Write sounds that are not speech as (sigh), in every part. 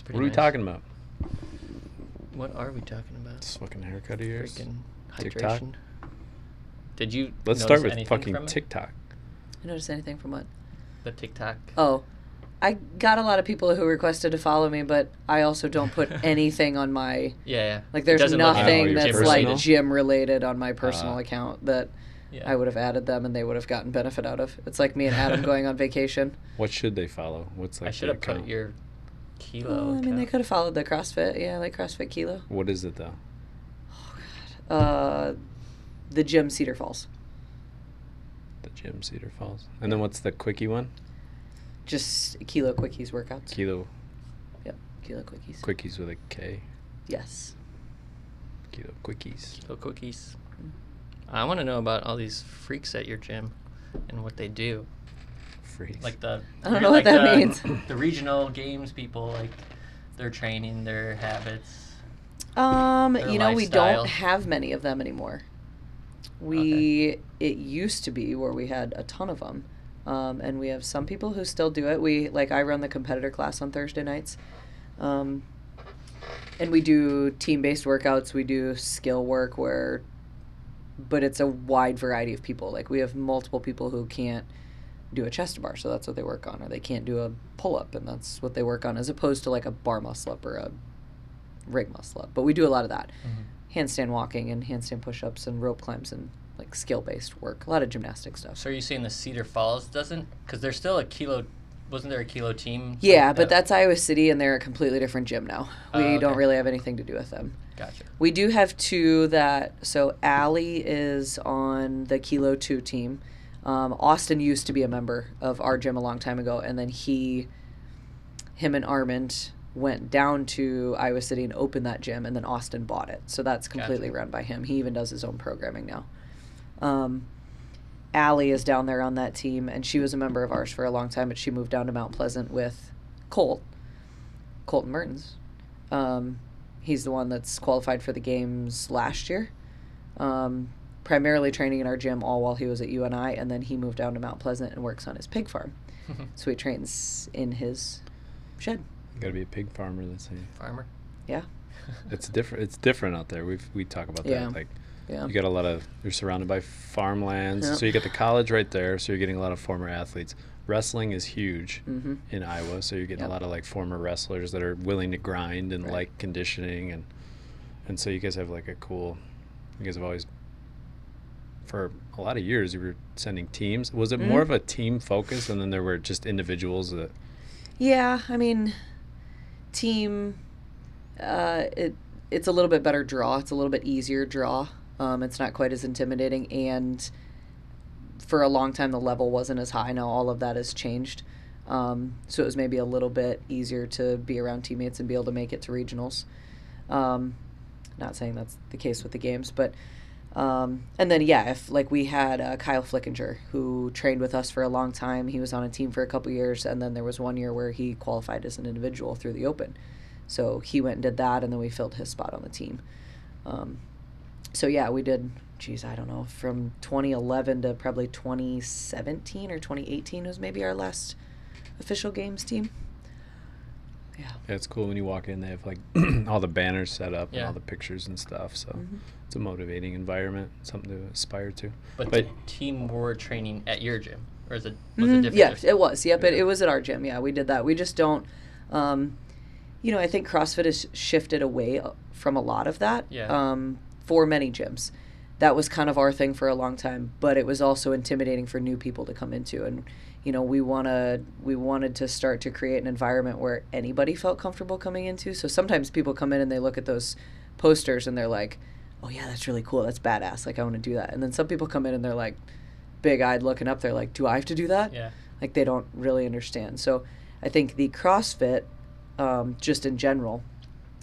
It's What pretty are we nice. talking about? What are we talking about? This fucking haircut of yours. Freaking TikTok? hydration. Did you? Let's notice start with anything fucking it? TikTok. I noticed anything from what? The TikTok. Oh, I got a lot of people who requested to follow me, but I also don't put (laughs) anything on my Yeah, yeah. like. It There's doesn't look nothing your that's gym like gym related on my personal Ah. account that Yeah. I would have added them and they would have gotten benefit out of. It's like me and Adam (laughs) going on vacation. What should they follow? What's like I should the have put account? your kilo. Well, I mean, they could have followed the CrossFit. Yeah, like CrossFit Kilo. What is it though? Oh God. Uh, the gym Cedar Falls. The gym Cedar Falls. And then what's the quickie one? Just Kilo Quickies workouts. Kilo Yep, Kilo Quickies. quickies with a K. Yes. Kilo quickies. Kilo cookies. I want to know about all these freaks at your gym and what they do. Freaks. Like the. I don't know what that the- means. (laughs) The regional games people, like their training, their habits. Um, Their you know, we don't have many of them anymore. We it used to be where we had a ton of them, um, and we have some people who still do it. We like I run the competitor class on Thursday nights, um, and we do team based workouts. We do skill work where, but it's a wide variety of people. Like we have multiple people who can't do a chest bar, so that's what they work on, or they can't do a pull up, and that's what they work on, as opposed to like a bar muscle up or a rig muscle up. But we do a lot of that mm-hmm. handstand walking and handstand push ups and rope climbs and like skill based work. A lot of gymnastic stuff. So are you saying the Cedar Falls doesn't? Because there's still a kilo. Wasn't there a kilo team? Yeah, Like but that- that's Iowa City and they're a completely different gym now. Oh, we Oh, don't really have anything to do with them. Gotcha. We do have two that, so Allie is on the Kilo 2 team. Um, Austin used to be a member of our gym a long time ago, and then he, him and Armand went down to Iowa City and opened that gym, and then Austin bought it. So that's completely Gotcha. run by him. He even does his own programming now. Um, Allie is down there on that team, and she was a member of ours for a long time, but she moved down to Mount Pleasant with Colt, Colton Mertens. Um, he's the one that's qualified for the games last year. Um, primarily training in our gym all while he was at UNI, and then he moved down to Mount Pleasant and works on his pig farm. (laughs) So he trains in his shed. Gotta be a pig farmer. That's how you- Farmer. Yeah, (laughs) it's different. It's different out there. We've we talk about Yeah. that. Like yeah. you got a lot of. You're surrounded by farmlands, Yeah. so you get the college right there. So you're getting a lot of former athletes. Wrestling is huge mm-hmm. in Iowa, so you're getting Yep. a lot of like former wrestlers that are willing to grind and Right. like conditioning, and and so you guys have like a cool. You guys have always. For a lot of years, you were sending teams. Was it more Mhm. of a team focus, and then there were just individuals that Yeah, I mean, team. Uh, it it's a little bit better draw. It's a little bit easier draw. Um, it's not quite as intimidating, and for a long time the level wasn't as high. Now all of that has changed. Um, so it was maybe a little bit easier to be around teammates and be able to make it to regionals. Um, not saying that's the case with the games, but um, and then yeah, if like we had uh, Kyle Flickinger who trained with us for a long time. He was on a team for a couple years, and then there was one year where he qualified as an individual through the Open. So he went and did that, and then we filled his spot on the team. Um, so yeah, we did. Geez, I don't know. From 2011 to probably 2017 or 2018 was maybe our last official games team. Yeah. Yeah, it's cool when you walk in. They have like (clears throat) all the banners set up and all the pictures and stuff. So Mhm. it's a motivating environment, something to aspire to. But, But- team were training at your gym, or is it was Mhm. it different? Yes, it was. Yep, it, Yeah. it was at our gym. Yeah, we did that. We just don't. Um, you know, I think CrossFit has shifted away uh, from a lot of that. Yeah. Um, for many gyms, that was kind of our thing for a long time. But it was also intimidating for new people to come into, and you know, we wanna we wanted to start to create an environment where anybody felt comfortable coming into. So sometimes people come in and they look at those posters and they're like, "Oh yeah, that's really cool. That's badass. Like I want to do that." And then some people come in and they're like, big-eyed looking up. They're like, "Do I have to do that?" Yeah. like they don't really understand. So I think the CrossFit, um, just in general,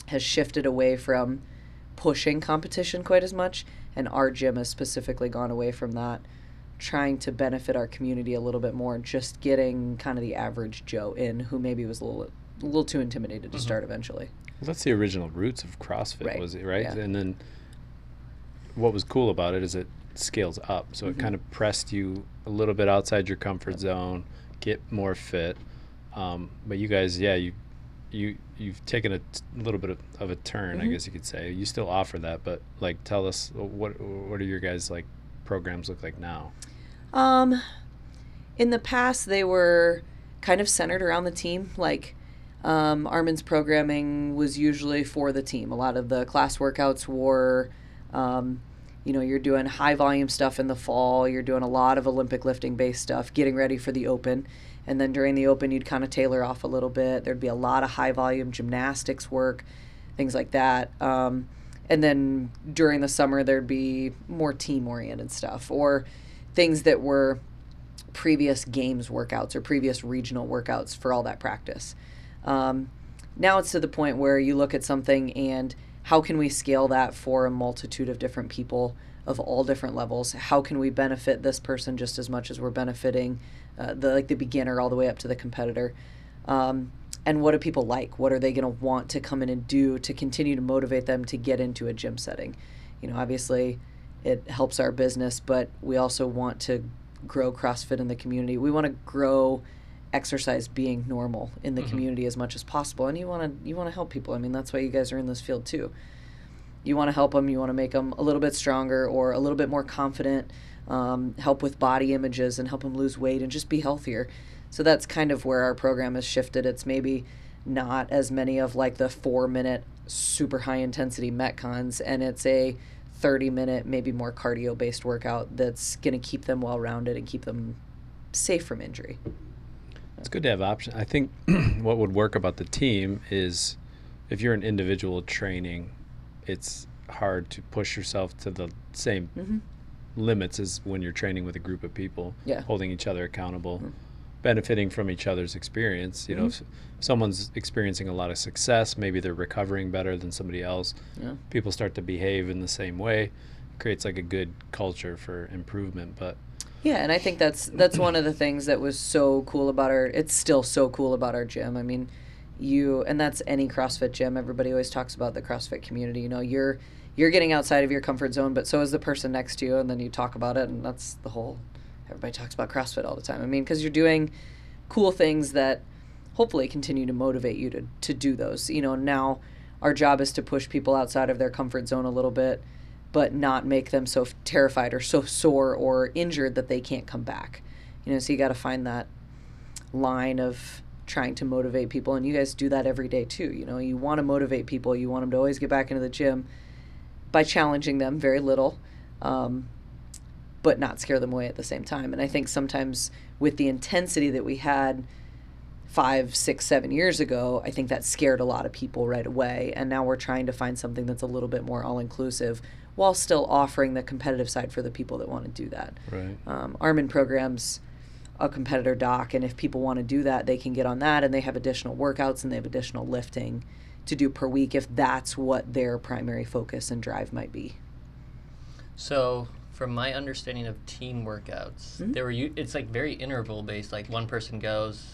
has shifted away from pushing competition quite as much, and our gym has specifically gone away from that, trying to benefit our community a little bit more, just getting kind of the average Joe in who maybe was a little a little too intimidated to Mhm. start eventually. Well, that's the original roots of CrossFit, Right, was it right? yeah. And then what was cool about it is it scales up, so Mhm. it kind of pressed you a little bit outside your comfort zone, get more fit. Um, but you guys, yeah, you you you've taken a t- little bit of, of a turn, I Mhm. guess you could say. You still offer that, but like, tell us what what are your guys like programs look like now? Um, in the past, they were kind of centered around the team. Like, um, Armin's programming was usually for the team. A lot of the class workouts were, um, you know, you're doing high volume stuff in the fall. You're doing a lot of Olympic lifting based stuff, getting ready for the Open. And then during the Open, you'd kind of tailor off a little bit. There'd be a lot of high volume gymnastics work, things like that. Um, and then during the summer, there'd be more team oriented stuff or things that were previous games workouts or previous regional workouts for all that practice. Um, now it's to the point where you look at something and how can we scale that for a multitude of different people of all different levels? How can we benefit this person just as much as we're benefiting uh, the like the beginner all the way up to the competitor? Um, and what do people like? What are they going to want to come in and do to continue to motivate them to get into a gym setting? You know, obviously, it helps our business, but we also want to grow CrossFit in the community. We want to grow exercise being normal in the Mhm. community as much as possible, and you want to you want to help people. I mean, that's why you guys are in this field too. You want to help them. You want to make them a little bit stronger or a little bit more confident. Um, help with body images and help them lose weight and just be healthier. So that's kind of where our program has shifted. It's maybe not as many of like the four minute super high intensity metcons, and it's a 30 minute, maybe more cardio based workout that's going to keep them well rounded and keep them safe from injury. It's good to have options. I think (clears throat) what would work about the team is if you're an individual training, it's hard to push yourself to the same Mm-hmm. limits as when you're training with a group of people, Yeah. holding each other accountable, Mhm. Benefiting from each other's experience. You know, Mhm. if someone's experiencing a lot of success, maybe they're recovering better than somebody else. Yeah. People start to behave in the same way, creates like a good culture for improvement. But Yeah, and I think that's that's one of the things that was so cool about our. It's still so cool about our gym. I mean, you and that's any CrossFit gym. Everybody always talks about the CrossFit community. You know, you're you're getting outside of your comfort zone, but so is the person next to you, and then you talk about it, and that's the whole. Everybody talks about CrossFit all the time. I mean, because you're doing cool things that hopefully continue to motivate you to to do those. You know, now our job is to push people outside of their comfort zone a little bit but not make them so terrified or so sore or injured that they can't come back. You know, so you got to find that line of trying to motivate people, and you guys do that every day too. You know, you want to motivate people, you want them to always get back into the gym by challenging them very little, um, but not scare them away at the same time. And I think sometimes with the intensity that we had five, six, seven years ago, I think that scared a lot of people right away. And now we're trying to find something that's a little bit more all inclusive while still offering the competitive side for the people that want to do that. right. Um, Armin programs a competitor doc, and if people want to do that, they can get on that and they have additional workouts and they have additional lifting to do per week if that's what their primary focus and drive might be. So, from my understanding of team workouts, Mhm. there were u- it's like very interval based. Like one person goes,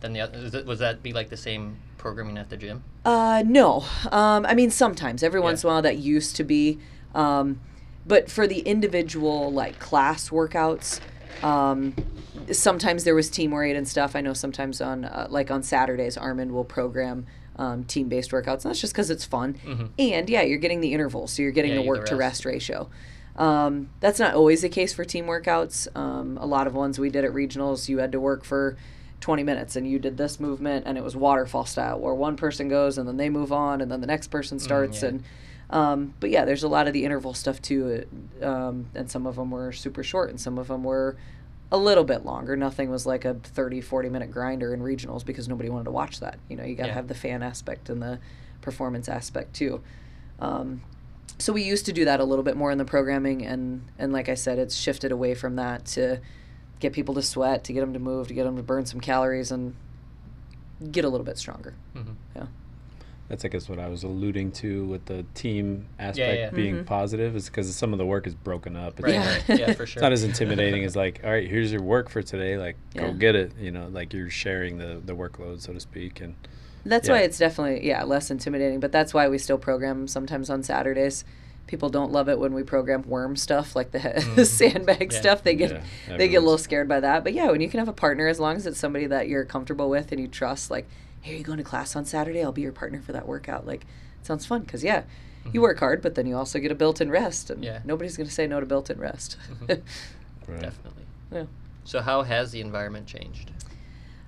then the other. Is it, was that be like the same programming at the gym? Uh, no. Um, I mean, sometimes, every once in a while, that used to be. Um, but for the individual, like, class workouts, um, sometimes there was team oriented stuff. I know sometimes on, uh, like, on Saturdays, Armin will program um, team based workouts. And that's just because it's fun. Mhm. And, yeah, you're getting the intervals. So you're getting Yeah, the work to rest ratio. Um, that's not always the case for team workouts. Um, a lot of ones we did at regionals, you had to work for 20 minutes and you did this movement and it was waterfall style where one person goes and then they move on and then the next person starts yeah. and um, but yeah there's a lot of the interval stuff too um, and some of them were super short and some of them were a little bit longer nothing was like a 30 40 minute grinder in regionals because nobody wanted to watch that you know you got to Yeah. have the fan aspect and the performance aspect too um, so we used to do that a little bit more in the programming and and like i said it's shifted away from that to get people to sweat to get them to move to get them to burn some calories and get a little bit stronger hmm yeah That's I guess what I was alluding to with the team aspect yeah. being Mhm. positive is because some of the work is broken up. It's Right. Yeah. right. Yeah, for It's sure. not as intimidating as like, all right, here's your work for today. Like, Yeah. go get it. You know, like you're sharing the the workload, so to speak. And that's Yeah. why it's definitely yeah less intimidating but that's why we still program sometimes on saturdays people don't love it when we program worm stuff like the, the (laughs) Mhm. sandbag Yeah. stuff they get Yeah, they get a little scared by that but yeah when you can have a partner as long as it's somebody that you're comfortable with and you trust like "Hey, are you going to class on Saturday? I'll be your partner for that workout." Like, sounds fun because yeah, you work hard, but then you also get a built-in rest, and Yeah. nobody's going to say no to built-in rest. (laughs) Right. Definitely. yeah. So how has the environment changed?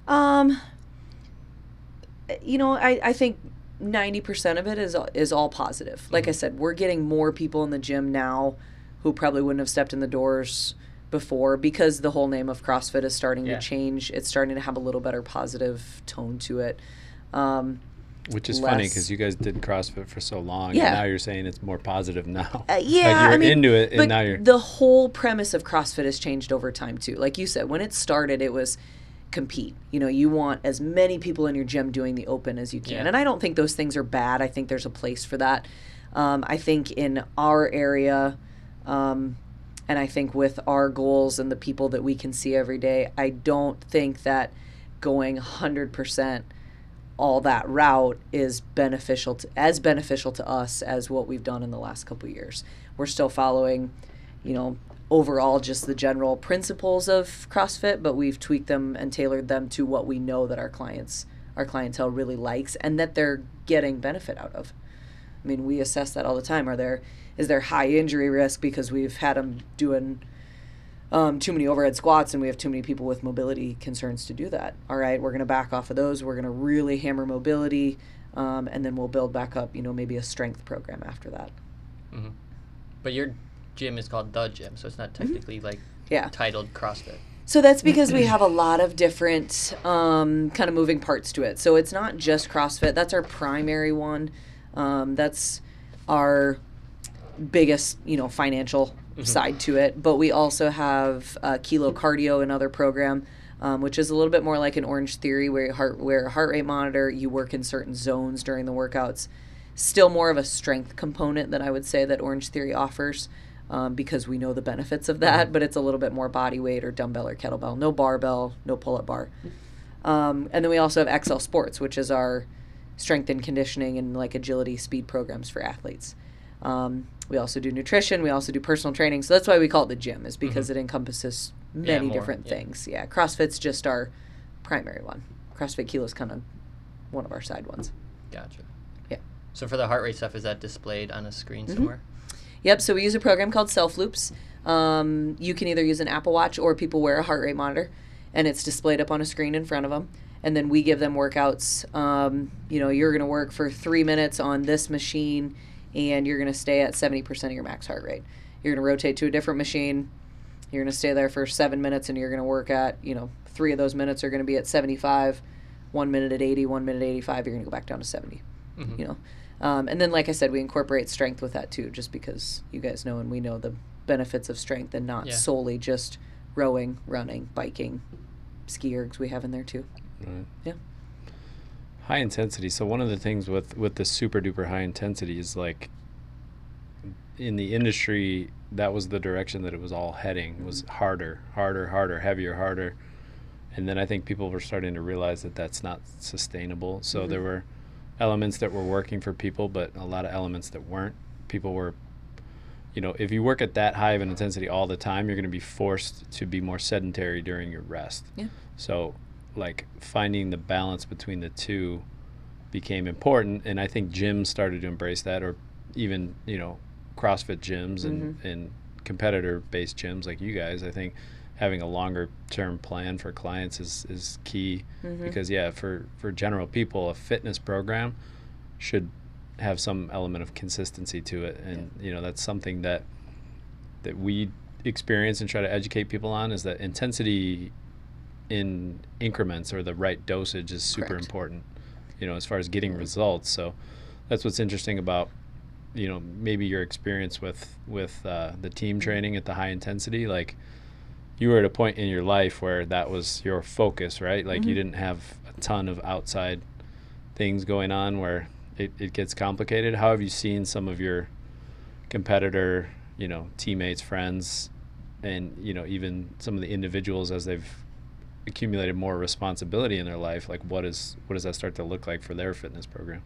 Um, you know, I, I think ninety percent of it is is all positive. Like I said, we're getting more people in the gym now who probably wouldn't have stepped in the doors before because the whole name of CrossFit is starting Yeah. to change. It's starting to have a little better positive tone to it. Um, Which is funny because you guys did CrossFit for so long, Yeah. and now you're saying it's more positive now. Uh, (laughs) yeah, like you're I mean, into it, and but now you're. the whole premise of CrossFit has changed over time too. Like you said, when it started, it was compete. You know, you want as many people in your gym doing the open as you can, Yeah. and I don't think those things are bad. I think there's a place for that. Um, I think in our area, um, and I think with our goals and the people that we can see every day, I don't think that going 100% all that route is beneficial to as beneficial to us as what we've done in the last couple of years. We're still following, you know, overall just the general principles of CrossFit, but we've tweaked them and tailored them to what we know that our clients our clientele really likes and that they're getting benefit out of. I mean, we assess that all the time. Are there is there high injury risk because we've had them doing um, too many overhead squats and we have too many people with mobility concerns to do that. All right, we're going to back off of those. We're going to really hammer mobility, um, and then we'll build back up. You know, maybe a strength program after that. hmm But your gym is called the gym, so it's not technically like Yeah. titled CrossFit. So that's because we have a lot of different um, kind of moving parts to it. So it's not just CrossFit. That's our primary one. Um, that's our biggest, you know, financial side to it. But we also have uh, Kilo Cardio, another program, um, which is a little bit more like an Orange Theory, where heart, wear a heart rate monitor. You work in certain zones during the workouts. Still more of a strength component that I would say that Orange Theory offers. Um, because we know the benefits of that, but it's a little bit more body weight or dumbbell or kettlebell. No barbell, no pull up bar. Um, and then we also have XL Sports, which is our strength and conditioning and like agility speed programs for athletes. Um, we also do nutrition. We also do personal training. So that's why we call it the gym, is because it encompasses many more, different yeah. things. Yeah, CrossFit's just our primary one. CrossFit Kilo's kind of one of our side ones. Gotcha. Yeah. So for the heart rate stuff, is that displayed on a screen Mm-hmm. somewhere? Yep. So we use a program called Self Loops. Um, you can either use an Apple Watch or people wear a heart rate monitor, and it's displayed up on a screen in front of them. And then we give them workouts. Um, you know, you're going to work for three minutes on this machine, and you're going to stay at 70% of your max heart rate. You're going to rotate to a different machine. You're going to stay there for seven minutes, and you're going to work at, you know, three of those minutes are going to be at 75, one minute at 80, one minute at 85. You're going to go back down to 70 Mhm. you know um, and then like i said we incorporate strength with that too just because you guys know and we know the benefits of strength and not Yeah. solely just rowing running biking ski ergs we have in there too Right. Yeah. High intensity. So one of the things with with the super duper high intensity is like in the industry that was the direction that it was all heading was harder, harder, harder, heavier, harder. And then I think people were starting to realize that that's not sustainable. So there were elements that were working for people, but a lot of elements that weren't. People were you know, if you work at that high of an intensity all the time, you're going to be forced to be more sedentary during your rest. Yeah. So, like finding the balance between the two became important, and I think gyms started to embrace that, or even you know, CrossFit gyms and mm-hmm. and competitor-based gyms like you guys. I think having a longer-term plan for clients is is key mm-hmm. because yeah, for for general people, a fitness program should have some element of consistency to it. And you know that's something that that we experience and try to educate people on is that intensity in increments or the right dosage is super Correct. important you know as far as getting mm-hmm. results. So that's what's interesting about you know maybe your experience with with uh, the team mm-hmm. training at the high intensity like you were at a point in your life where that was your focus right? Like you didn't have a ton of outside things going on where it, it gets complicated. How have you seen some of your competitor you know teammates friends and you know even some of the individuals as they've accumulated more responsibility in their life like what is what does that start to look like for their fitness program?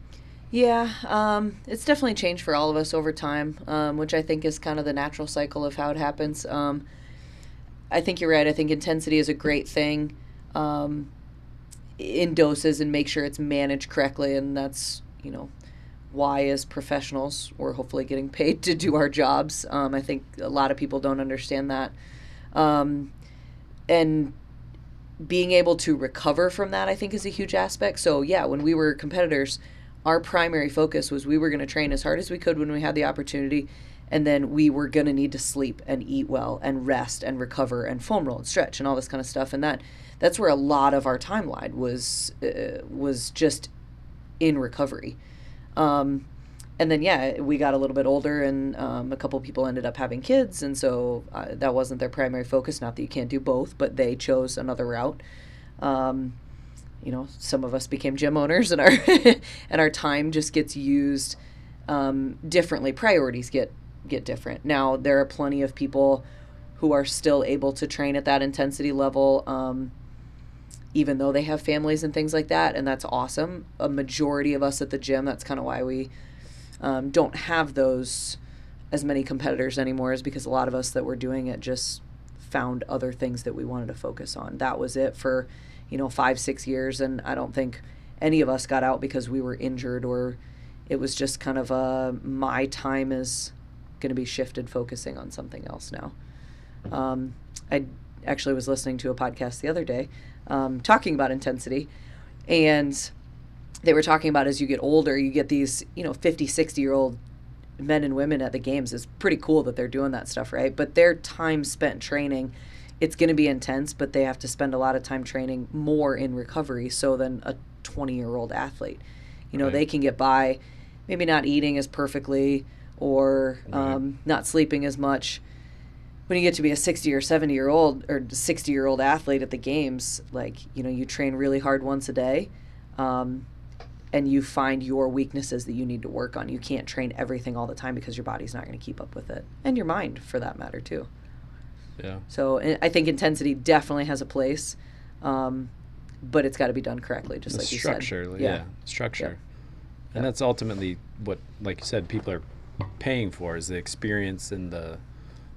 Yeah um, it's definitely changed for all of us over time um, which i think is kind of the natural cycle of how it happens. Um, i think you're right i think intensity is a great thing um, in doses and make sure it's managed correctly. And that's, you know, why as professionals we're hopefully getting paid to do our jobs. Um, I think a lot of people don't understand that. Um, and being able to recover from that, I think, is a huge aspect. So, yeah, when we were competitors, our primary focus was we were going to train as hard as we could when we had the opportunity and then we were going to need to sleep and eat well and rest and recover and foam roll and stretch and all this kind of stuff and that that's where a lot of our timeline was uh, was just in recovery. Um, and then yeah we got a little bit older and um, a couple people ended up having kids and so uh, that wasn't their primary focus not that you can't do both but they chose another route. Um, you know some of us became gym owners and our (laughs) and our time just gets used um, differently. Priorities get get different. Now, there are plenty of people who are still able to train at that intensity level, um, even though they have families and things like that, and that's awesome. A majority of us at the gym, that's kind of why we um, don't have those as many competitors anymore, is because a lot of us that were doing it just found other things that we wanted to focus on. That was it for, you know, five, six years, and I don't think any of us got out because we were injured or it was just kind of a my time is going to be shifted focusing on something else now. Um, I actually was listening to a podcast the other day um, talking about intensity, and they were talking about as you get older, you get these, you know, 50, 60 year old men and women at the games. It's pretty cool that they're doing that stuff, right? But their time spent training, it's going to be intense, but they have to spend a lot of time training more in recovery so than a 20 year old athlete. You know, right. they can get by maybe not eating as perfectly or um, not sleeping as much. When you get to be a 60 or 70 year old or 60 year old athlete at the games, like, you know, you train really hard once a day um, and you find your weaknesses that you need to work on. You can't train everything all the time because your body's not going to keep up with it and your mind for that matter, too. Yeah. So I think intensity definitely has a place, um, but it's got to be done correctly, just the like structure, you said. Yeah, yeah. structure. Yeah. And that's ultimately what, like you said, people are paying for is the experience and the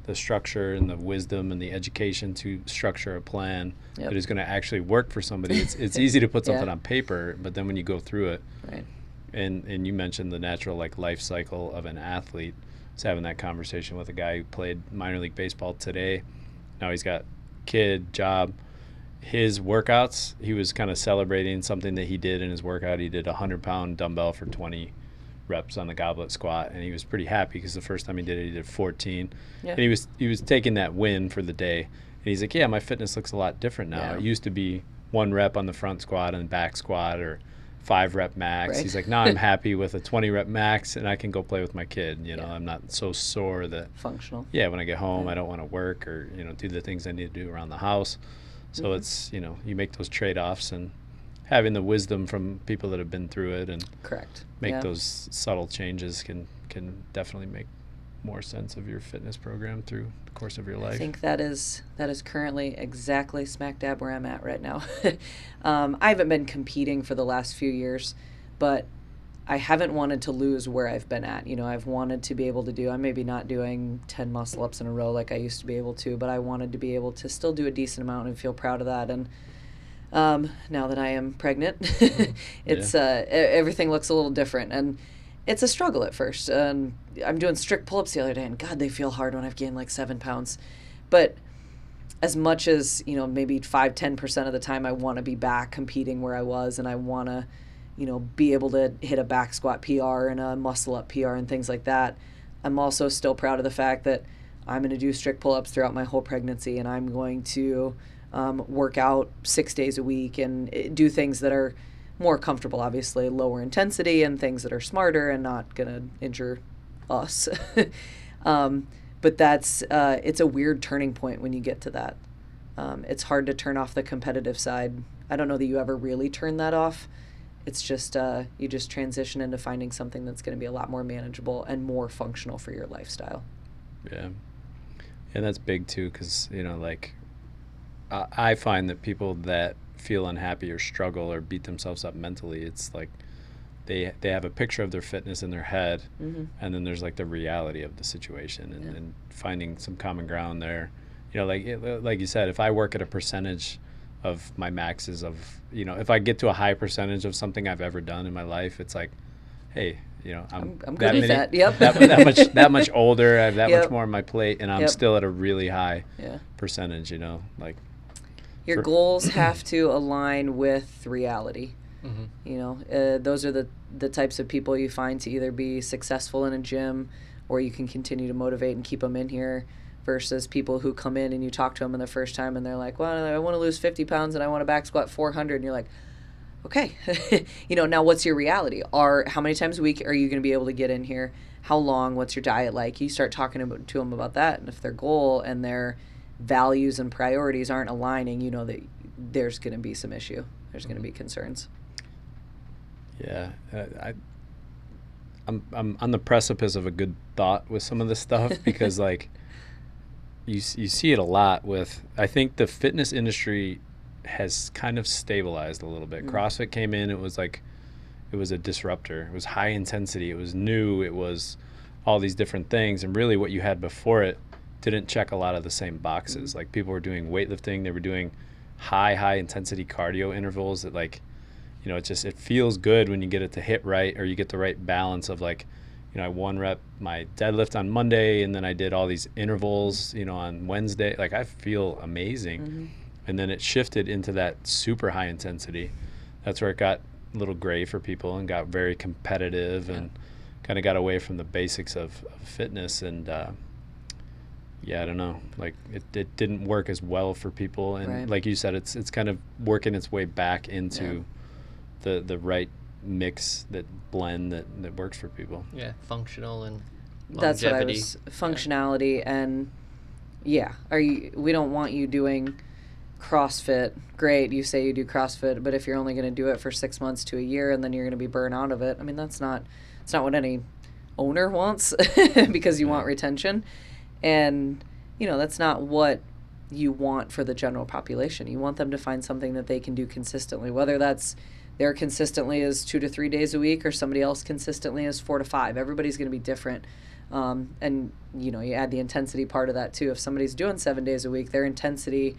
the structure and the wisdom and the education to structure a plan yep. that is going to actually work for somebody. It's it's (laughs) easy to put something yeah. on paper, but then when you go through it, right. and and you mentioned the natural like life cycle of an athlete. I was having that conversation with a guy who played minor league baseball today. Now he's got kid, job. His workouts, he was kind of celebrating something that he did in his workout. He did a hundred pound dumbbell for twenty reps on the goblet squat, and he was pretty happy because the first time he did it, he did 14, yeah. and he was he was taking that win for the day. And he's like, "Yeah, my fitness looks a lot different now. Yeah. It used to be one rep on the front squat and back squat, or five rep max. Right. He's like, now I'm (laughs) happy with a 20 rep max, and I can go play with my kid. You know, yeah. I'm not so sore that functional. Yeah, when I get home, I don't want to work or you know do the things I need to do around the house. So mm-hmm. it's you know you make those trade offs and having the wisdom from people that have been through it and correct make yeah. those subtle changes can can definitely make more sense of your fitness program through the course of your life. I think that is that is currently exactly smack dab where I'm at right now. (laughs) um, I haven't been competing for the last few years, but I haven't wanted to lose where I've been at. You know, I've wanted to be able to do. I'm maybe not doing ten muscle ups in a row like I used to be able to, but I wanted to be able to still do a decent amount and feel proud of that and um, now that I am pregnant, (laughs) it's yeah. uh, everything looks a little different, and it's a struggle at first. Um, I'm doing strict pull-ups the other day, and God, they feel hard when I've gained like seven pounds. But as much as you know, maybe five, ten percent of the time, I want to be back competing where I was, and I want to, you know, be able to hit a back squat PR and a muscle up PR and things like that. I'm also still proud of the fact that I'm going to do strict pull-ups throughout my whole pregnancy, and I'm going to um, work out six days a week and eh, do things that are more comfortable, obviously, lower intensity and things that are smarter and not going to injure us. (laughs) um, but that's uh, it's a weird turning point when you get to that. Um, it's hard to turn off the competitive side. I don't know that you ever really turn that off. It's just uh, you just transition into finding something that's going to be a lot more manageable and more functional for your lifestyle. Yeah, and that's big too, because you know, like uh, I find that people that feel unhappy or struggle or beat themselves up mentally, it's like they they have a picture of their fitness in their head, mm-hmm. and then there's like the reality of the situation, and, yeah. and finding some common ground there. You know, like like you said, if I work at a percentage of my maxes of you know if I get to a high percentage of something I've ever done in my life, it's like, hey, you know, I'm, I'm- I'm good with that. (laughs) Yep. that, that much that much (laughs) older. I have that Yep. much more on my plate, and I'm Yep. still at a really high Yeah. percentage. You know, like Your For- goals (clears throat) have to align with reality. Mhm. You know, uh, those are the the types of people you find to either be successful in a gym, or you can continue to motivate and keep them in here. Versus people who come in and you talk to them in the first time and they're like, "Well, I want to lose fifty pounds and I want to back squat 400. and you're like, "Okay, (laughs) you know, now what's your reality? Are how many times a week are you going to be able to get in here? How long? What's your diet like? You start talking about, to them about that, and if their goal and their values and priorities aren't aligning, you know that there's going to be some issue. There's going to be concerns. Yeah, uh, I, I'm I'm on the precipice of a good thought with some of this stuff (laughs) because like you you see it a lot with I think the fitness industry has kind of stabilized a little bit. Mm. CrossFit came in, it was like it was a disruptor. It was high intensity, it was new, it was all these different things and really what you had before it didn't check a lot of the same boxes. Like people were doing weightlifting, they were doing high high intensity cardio intervals that like you know, it just it feels good when you get it to hit right or you get the right balance of like, you know, I one rep my deadlift on Monday and then I did all these intervals, you know, on Wednesday. Like I feel amazing. Mm-hmm. And then it shifted into that super high intensity. That's where it got a little gray for people and got very competitive and kind of got away from the basics of, of fitness and uh, yeah, I don't know. Like it, it didn't work as well for people, and Right. like you said, it's it's kind of working its way back into the the right mix that blend that that works for people. Yeah, functional and longevity. That's what I was functionality and yeah. Are you? We don't want you doing CrossFit. Great, you say you do CrossFit, but if you're only going to do it for six months to a year and then you're going to be burned out of it, I mean that's not it's not what any owner wants (laughs) because you want retention, and you know that's not what you want for the general population. You want them to find something that they can do consistently, whether that's they're consistently is two to three days a week, or somebody else consistently is four to five. Everybody's going to be different, um, and you know you add the intensity part of that too. If somebody's doing seven days a week, their intensity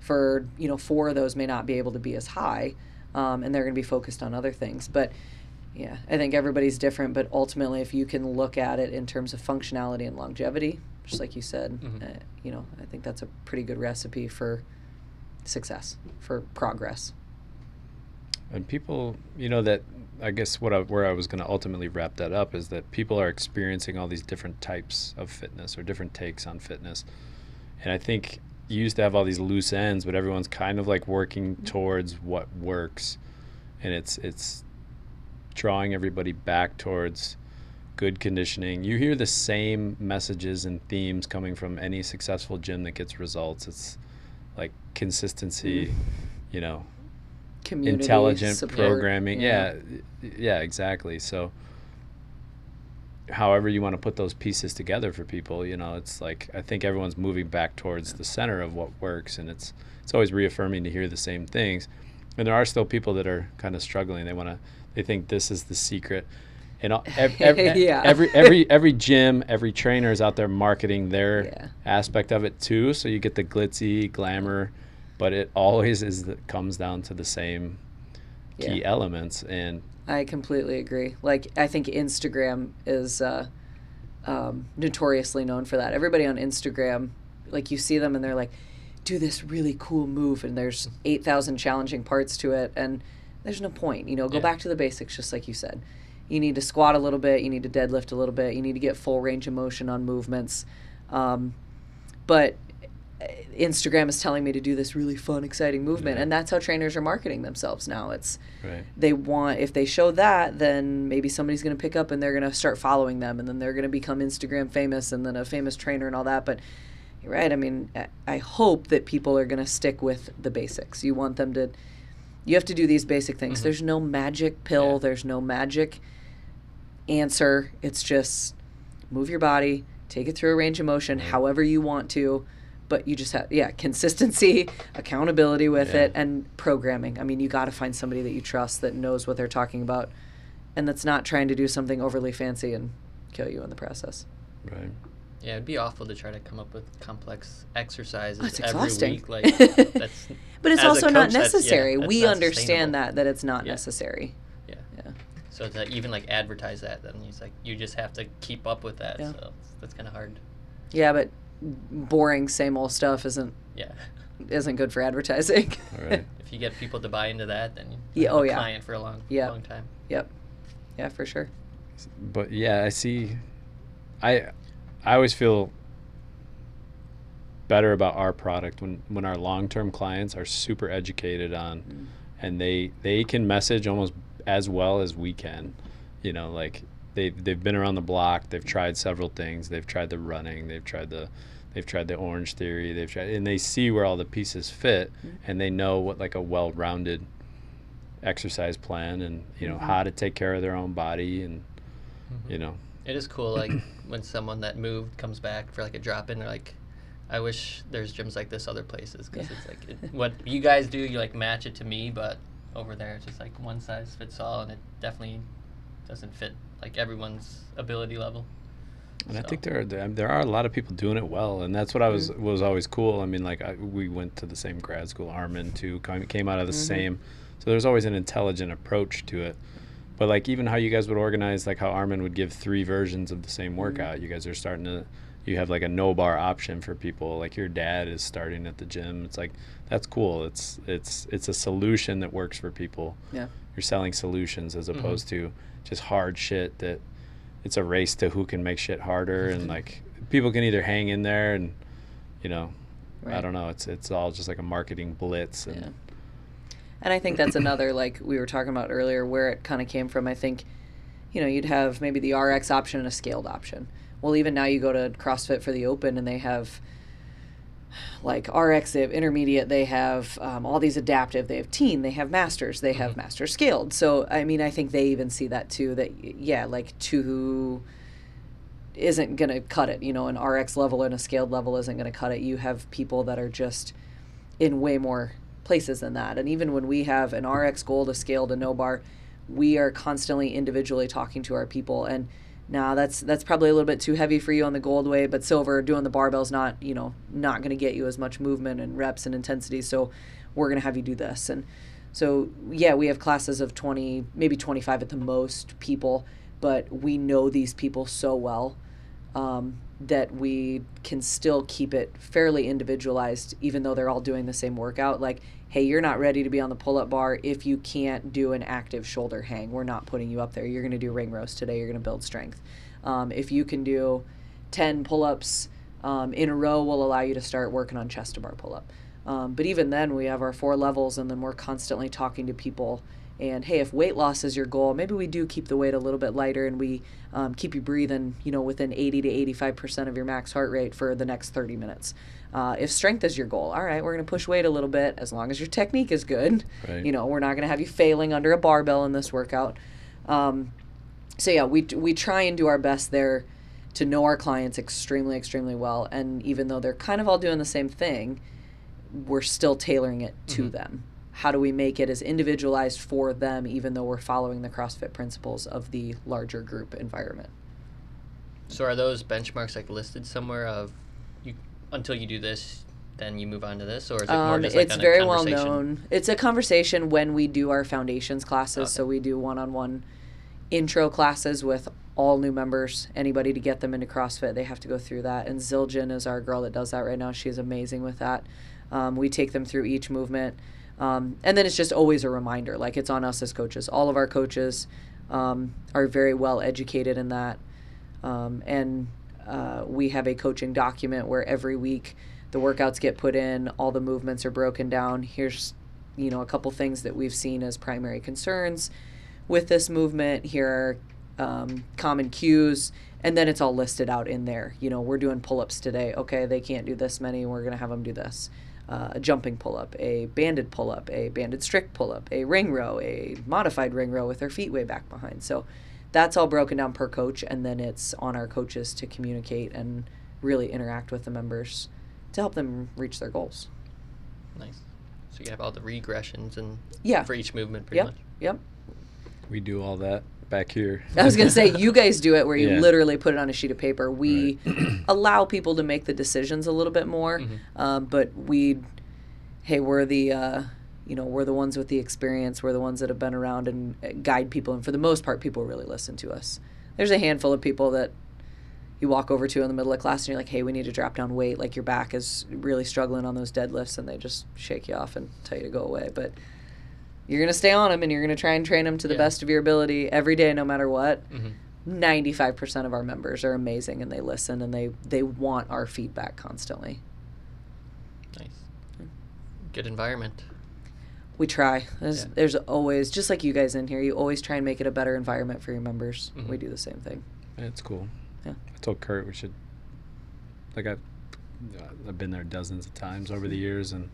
for you know four of those may not be able to be as high, um, and they're going to be focused on other things. But yeah, I think everybody's different. But ultimately, if you can look at it in terms of functionality and longevity, just like you said, Mhm. uh, you know, I think that's a pretty good recipe for success, for progress. And people, you know, that I guess what I, where I was going to ultimately wrap that up is that people are experiencing all these different types of fitness or different takes on fitness. And I think you used to have all these loose ends, but everyone's kind of like working towards what works. And it's it's drawing everybody back towards good conditioning. You hear the same messages and themes coming from any successful gym that gets results. It's like consistency, mm-hmm. you know, Community intelligent support, programming. Yeah. yeah, exactly. So, however you want to put those pieces together for people, you know, it's like I think everyone's moving back towards the center of what works, and it's it's always reaffirming to hear the same things. And there are still people that are kind of struggling. They want to, they think this is the secret. And all- (laughs) ev- ev- Yeah. every every every gym, every trainer is out there marketing their Yeah. aspect of it too. So you get the glitzy glamour, but it always is that comes down to the same key Yeah. elements. And I completely agree. Like I think Instagram is uh, um, notoriously known for that. Everybody on Instagram, like you see them and they're like, do this really cool move, and there's eight thousand challenging parts to it, and there's no point. You know, go Yeah. back to the basics, just like you said. You need to squat a little bit. You need to deadlift a little bit. You need to get full range of motion on movements. Um, but uh, Instagram is telling me to do this really fun, exciting movement, Yeah. and that's how trainers are marketing themselves now. It's right, they want if they show that then maybe somebody's going to pick up and they're going to start following them and then they're going to become instagram famous and then a famous trainer and all that but you're right i mean I- i hope that people are going to stick with the basics you want them to you have to do these basic things Mhm. there's no magic pill Yeah. there's no magic answer it's just move your body take it through a range of motion Right. however you want to but you just have yeah consistency (laughs) accountability with Yeah. it and programming i mean you got to find somebody that you trust that knows what they're talking about and that's not trying to do something overly fancy and kill you in the process right. Yeah, it'd be awful to try to come up with complex exercises Oh, it's every exhausting. week. Like (laughs) that's But it's as a also not coach, that's- yeah, necessary. that's we not understand that that it's not Yeah. necessary. Yeah. Yeah. So to even like advertise that, then it's like you just have to keep up with that. Yeah. So that's kind of hard. Yeah, but boring same old stuff isn't Yeah. isn't good for advertising. All right. (laughs) If you get people to buy into that, then you Yeah, have oh, a yeah. client for a long, Yeah. long time. yep. Yeah, for sure. but yeah, I see. I I always feel better about our product when when our long term clients are super educated on, Mm. and they they can message almost as well as we can. You know, like they they've been around the block. They've tried several things. They've tried the running. They've tried the they've tried the orange theory. They've tried and they see where all the pieces fit, and they know what like a well rounded exercise plan and you know Mhm. how to take care of their own body and you know It is cool, like (clears throat) when someone that moved comes back for like a drop in. They're like, I wish there's gyms like this other places because Yeah. it's like it, what you guys do. You like match it to me, but over there it's just like one size fits all, and it definitely doesn't fit like everyone's ability level. And I think there are there are a lot of people doing it well, and that's what I was Mm-hmm. was always cool. I mean, like I, we went to the same grad school, Armin too, came came out of the Mhm. same, so there's always an intelligent approach to it. But like even how you guys would organize, like how Armin would give three versions of the Mm-hmm. same workout. You guys are starting to, you have like a no bar option for people. Like your dad is starting at the gym. It's like that's cool. It's it's it's a solution that works for people. Yeah. You're selling solutions as Mhm. opposed to just hard shit that it's a race to who can make shit harder and like people can either hang in there and you know I don't know it's it's all just like a marketing blitz and Yeah. And I think that's another like we were talking about earlier where it kind of came from. I think you know, you'd have maybe the RX option and a scaled option. Well, even now you go to CrossFit for the open and they have like RX, they have intermediate, they have um, all these adaptive, they have teen, they have masters, they have Mhm. master scaled. So, I mean, I think they even see that too that, yeah, like two isn't going to cut it. You know, an RX level and a scaled level isn't going to cut it. You have people that are just in way more places than that. And even when we have an RX goal to scale to no bar, we are constantly individually talking to our people. And now that's that's probably a little bit too heavy for you on the gold way, but silver doing the barbell's not you know not going to get you as much movement and reps and intensity. So we're going to have you do this. And so yeah, we have classes of twenty, maybe twenty five at the most people, but we know these people so well um, that we can still keep it fairly individualized, even though they're all doing the same workout. Like, hey, you're not ready to be on the pull up bar if you can't do an active shoulder hang. We're not putting you up there. You're going to do ring rows today. You're going to build strength. Um, if you can do 10 pull ups um, in a row, we'll allow you to start working on chest to bar pull up. Um, but even then, we have our four levels, and then we're constantly talking to people. And hey, if weight loss is your goal, maybe we do keep the weight a little bit lighter, and we um, keep you breathing, you know, within 80 to 85 percent of your max heart rate for the next 30 minutes. Uh, if strength is your goal, all right, we're going to push weight a little bit as long as your technique is good. Right. You know, we're not going to have you failing under a barbell in this workout. Um, so yeah, we we try and do our best there to know our clients extremely extremely well, and even though they're kind of all doing the same thing, we're still tailoring it to Mhm. them. How do we make it as individualized for them, even though we're following the CrossFit principles of the larger group environment? So are those benchmarks like listed somewhere of you until you do this, then you move on to this, or is it more Um, just like it's very well known. It's a conversation when we do our foundations classes. Okay. So we do one-on-one intro classes with all new members. Anybody to get them into CrossFit, they have to go through that. And Zildjian is our girl that does that right now. She's amazing with that. Um, we take them through each movement, um, and then it's just always a reminder. Like it's on us as coaches. All of our coaches um, are very well educated in that, um, and uh, we have a coaching document where every week the workouts get put in, all the movements are broken down. Here's, you know, a couple things that we've seen as primary concerns with this movement. Here are um, common cues, and then it's all listed out in there. You know, we're doing pull ups today. Okay, they can't do this many. We're going to have them do this. Uh, a jumping pull up, a banded pull up, a banded strict pull up, a ring row, a modified ring row with their feet way back behind. So that's all broken down per coach, and then it's on our coaches to communicate and really interact with the members to help them reach their goals. Nice. So you have all the regressions and Yeah. for each movement, pretty Yep. much. Yep. we do all that back here. I was gonna say you guys do it where you (laughs) Yeah. literally put it on a sheet of paper. We (clears throat) allow people to make the decisions a little bit more, um, but we, hey, we're the, uh, you know, we're the ones with the experience. We're the ones that have been around and uh, guide people, and for the most part, people really listen to us. There's a handful of people that you walk over to in the middle of class and you're like, hey, we need to drop down weight. Like your back is really struggling on those deadlifts, and they just shake you off and tell you to go away. But you're gonna stay on them, and you're gonna try and train them to the Yeah. best of your ability every day, no matter what. hmm 95% of our members are amazing and they listen and they they want our feedback constantly Nice. Good environment. we try there's, Yeah. there's always just like you guys in here you always try and make it a better environment for your members Mhm. we do the same thing it's cool. Yeah. I told Kurt we should. Like I've, I've been there dozens of times over Mm-hmm. the years, and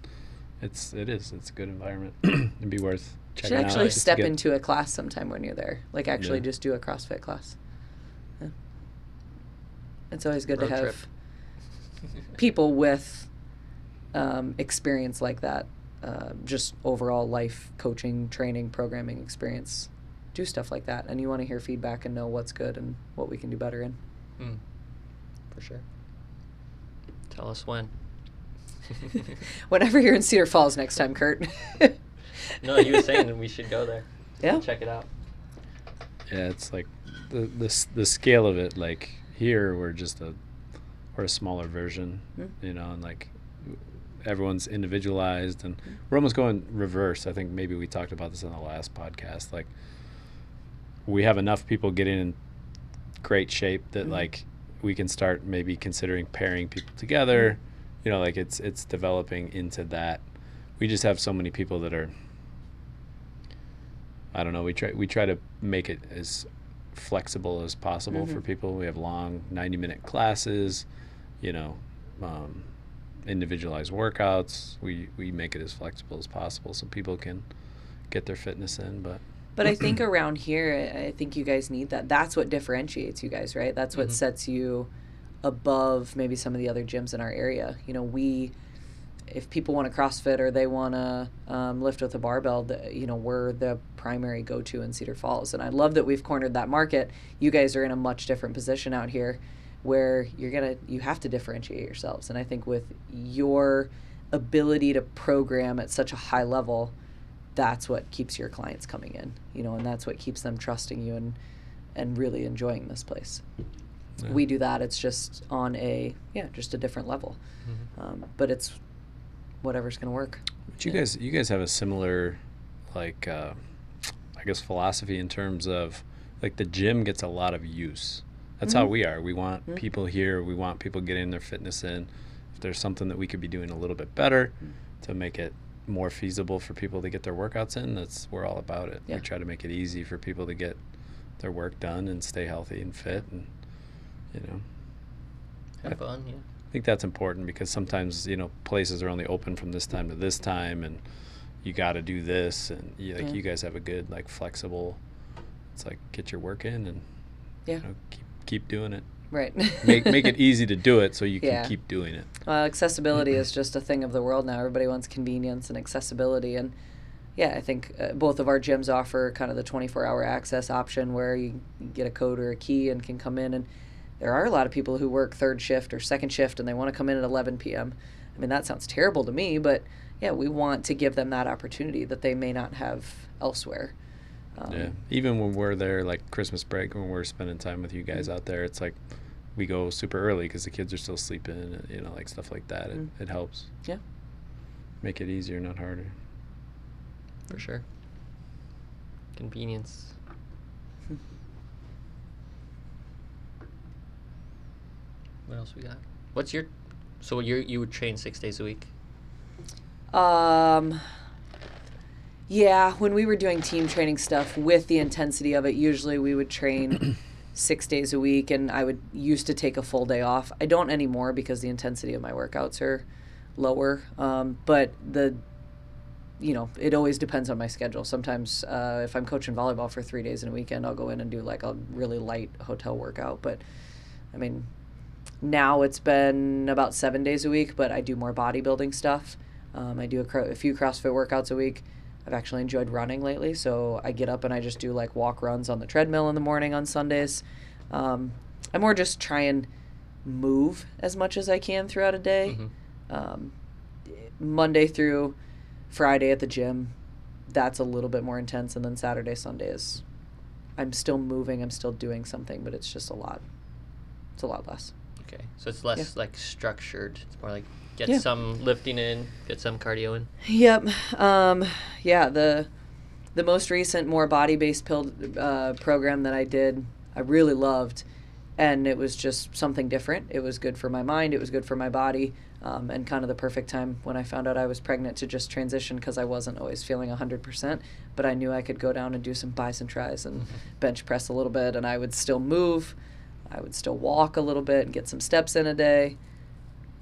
it's it is it's a good environment. (clears throat) It'd be worth you checking should actually out. step get- into a class sometime when you're there like actually Yeah. just do a crossfit class yeah. it's always good Road to have (laughs) people with um, experience like that, uh, just overall life coaching, training, programming experience, do stuff like that. And you want to hear feedback and know what's good and what we can do better in. Mm. For sure. Tell us when. (laughs) Whenever you're in Cedar Falls next time, Kurt. (laughs) no, you were saying that we should go there. Yeah. Check it out. Yeah, it's like the the the scale of it. Like here, we're just a we're a smaller version, Mm. you know, and like everyone's individualized, and we're almost going reverse. I think maybe we talked about this in the last podcast. Like we have enough people getting in great shape that Mhm. like we can start maybe considering pairing people together. You know, like it's it's developing into that. We just have so many people that are I don't know. We try we try to make it as flexible as possible for Mhm. people. We have long ninety minute classes, you know, um, individualized workouts. We we make it as flexible as possible so people can get their fitness in. But But I think (clears throat) around here, I think you guys need that. That's what differentiates you guys, right? That's what Mhm. sets you above maybe some of the other gyms in our area. You know, we, if people want to CrossFit or they want to um, lift with a barbell, the, you know, we're the primary go to in Cedar Falls. And I love that we've cornered that market. You guys are in a much different position out here where you're going to, you have to differentiate yourselves. And I think with your ability to program at such a high level, that's what keeps your clients coming in, you know, and that's what keeps them trusting you and and really enjoying this place. Yeah. We do that. It's just on a yeah, just a different level, Mhm. um, but it's whatever's gonna work. But you Yeah. guys, you guys have a similar, like, uh, I guess, philosophy in terms of, like, the gym gets a lot of use. That's how Mhm. we are. We want Mhm. people here. We want people getting their fitness in. If there's something that we could be doing a little bit better Mm. to make it more feasible for people to get their workouts in, that's we're all about it. Yeah. We try to make it easy for people to get their work done and stay healthy and fit, and you know. Have fun, yeah. I think that's important because sometimes you know places are only open from this time to this time, and you got to do this, and you, like Yeah. you guys have a good like flexible. It's like get your work in and Yeah, you know, keep keep doing it. right. Make make it (laughs) easy to do it so you can Yeah. keep doing it. Well, accessibility is (clears throat) just a thing of the world now. Everybody wants convenience and accessibility, and yeah, I think uh, both of our gyms offer kind of the 24-hour access option where you get a code or a key and can come in. And there are a lot of people who work third shift or second shift, and they want to come in at 11 p.m. I mean, that sounds terrible to me, but yeah, we want to give them that opportunity that they may not have elsewhere. Um, yeah. Even when we're there, like Christmas break, when we're spending time with you guys Mm-hmm. out there, it's like we go super early because the kids are still sleeping, and, you know, like stuff like that. It, Mm. it helps. Yeah. Make it easier, not harder. For sure. Convenience. What else we got? What's your so you you would train six days a week? Um, yeah, when we were doing team training stuff with the intensity of it, usually we would train (coughs) six days a week, and I would used to take a full day off. I don't anymore because the intensity of my workouts are lower. Um, but the you know, it always depends on my schedule. Sometimes, uh, if I'm coaching volleyball for three days in a weekend, I'll go in and do like a really light hotel workout. But I mean, now it's been about seven days a week, but I do more bodybuilding stuff. Um, I do a, a few CrossFit workouts a week. I've actually enjoyed running lately. So I get up and I just do like walk runs on the treadmill in the morning on Sundays. Um, I more just try and move as much as I can throughout a day. Mhm. Um, Monday through Friday at the gym, that's a little bit more intense, and then Saturday, Sunday is I'm still moving, I'm still doing something, but it's just a lot. It's a lot less. Okay, so it's less like structured. It's more like get Yeah. some lifting in, get some cardio in. Yep. Um, yeah. The the most recent, more body based pill uh, program that I did, I really loved, and it was just something different. It was good for my mind. It was good for my body, um, and kind of the perfect time when I found out I was pregnant to just transition because I wasn't always feeling hundred percent, but I knew I could go down and do some bis and tris and bench press a little bit, and I would still move. I would still walk a little bit and get some steps in a day,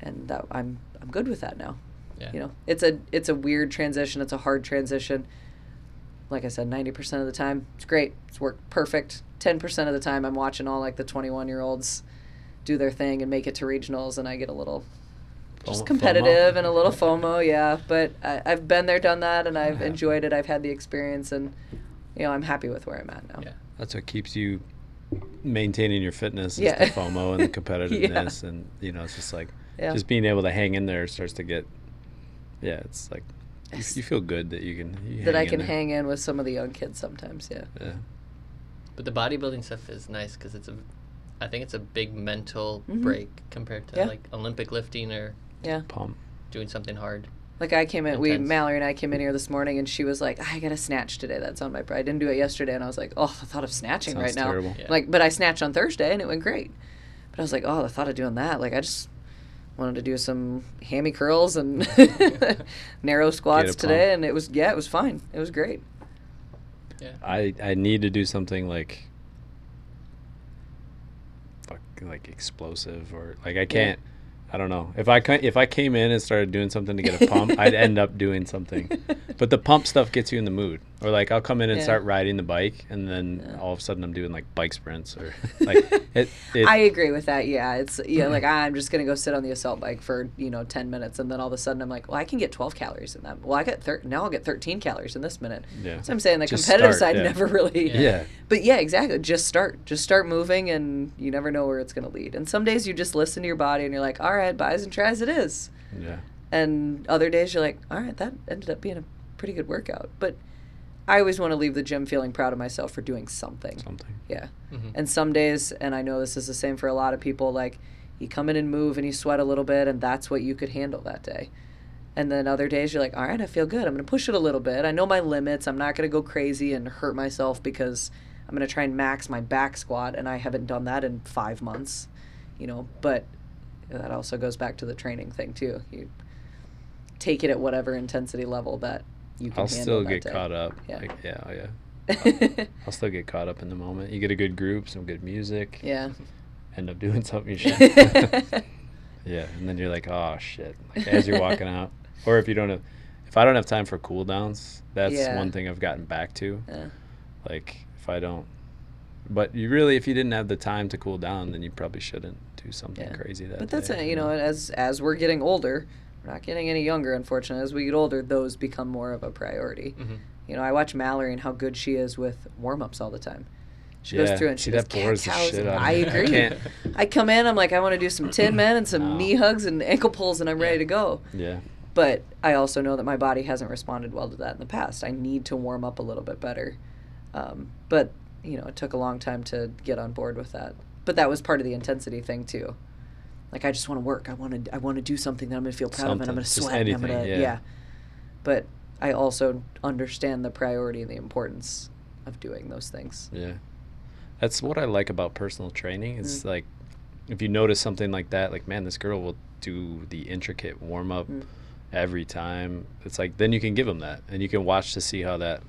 and that I'm I'm good with that now. Yeah. you know it's a it's a weird transition. It's a hard transition. Like i said 90% of the time it's great. It's worked perfect. 10% of the time i'm watching all like the 21 year olds do their thing and make it to regionals and i get a little just FOMO? competitive and a little (laughs) fomo yeah. But I, i've been there done that and i've Yeah. enjoyed it. I've had the experience and you know i'm happy with where i'm at now. Yeah. That's what keeps you maintaining your fitness is Yeah. the FOMO and the (laughs) competitiveness, and you know, it's just like Yeah. just being able to hang in there starts to get. Yeah, it's like you, you feel good that you can. You that i can there. hang in with some of the young kids sometimes yeah Yeah. But the bodybuilding stuff is nice because it's a, I think it's a big mental Mhm. break compared to Yeah. like Olympic lifting or yeah Pump. doing something hard. Like I came in, we Mallory and I came in here this morning, and she was like, "I got a snatch today. That's on my. I didn't do it yesterday." And I was like, "Oh, the thought of snatching Sounds right now." terrible. Yeah. Like, but I snatched on Thursday, and it went great. But I was like, "Oh, the thought of doing that. Like, I just wanted to do some hammy curls and (laughs) narrow squats pump. today, and it was yeah, it was fine. It was great. Yeah. I I need to do something like. Fuck, like explosive or like I can't. I don't know if I if I came in and started doing something to get a pump, I'd end up doing something. (laughs) But the pump stuff gets you in the mood. Or like I'll come in and Yeah. start riding the bike, and then Yeah. all of a sudden I'm doing like bike sprints or (laughs) like it. it I agree with that. Yeah, it's yeah, like (clears throat) I'm just gonna go sit on the assault bike for you know ten minutes, and then all of a sudden I'm like, well, I can get twelve calories in that. Well, I got thir- now I'll get thirteen calories in this minute. yeah. So I'm saying the Just competitive start, side yeah. never really. Yeah. yeah. (laughs) But yeah, exactly. Just start. Just start moving, and you never know where it's gonna lead. And some days you just listen to your body, and you're like, all right, bis and tris it is. Yeah. And other days you're like, all right, that ended up being a pretty good workout. But I always want to leave the gym feeling proud of myself for doing something. Something. Yeah. Mhm. And some days, and I know this is the same for a lot of people, like you come in and move and you sweat a little bit, and that's what you could handle that day. And then other days, you're like, all right, I feel good. I'm going to push it a little bit. I know my limits. I'm not going to go crazy and hurt myself because I'm going to try and max my back squat, and I haven't done that in five months, you know. But that also goes back to the training thing, too. You take it at whatever intensity level that you can I'll still get day. caught up. Yeah. Like, yeah. Oh, yeah. (laughs) I'll still get caught up in the moment. You get a good group, some good music. yeah. End up doing something you shouldn't. (laughs) yeah, and then you're like, oh shit. Like as you're walking out, or if you don't have, if I don't have time for cool downs, that's Yeah. one thing I've gotten back to. Yeah. Like if I don't, but you really, if you didn't have the time to cool down, then you probably shouldn't do something Yeah. crazy that But that's day, a, you know, as as we're getting older, we're not getting any younger, unfortunately. As we get older, those become more of a priority. Mhm. You know, I watch Mallory and how good she is with warm ups all the time. She Yeah, goes through and she does bores the cows. shit and out of I agree. I come in, I'm like, I want to do some tin men and some No. knee hugs and ankle pulls, and I'm ready to go. Yeah. But I also know that my body hasn't responded well to that in the past. I need to warm up a little bit better. Um, but you know, it took a long time to get on board with that. But that was part of the intensity thing too. Like I just want to work. I want to. I want to do something that I'm going to feel proud of, and I'm going to sweat. and I'm gonna, yeah. yeah. But I also understand the priority and the importance of doing those things. Yeah. That's what I like about personal training. It's Mm. like if you notice something like that, like man, this girl will do the intricate warm up Mm. every time. It's like then you can give them that, and you can watch to see how that.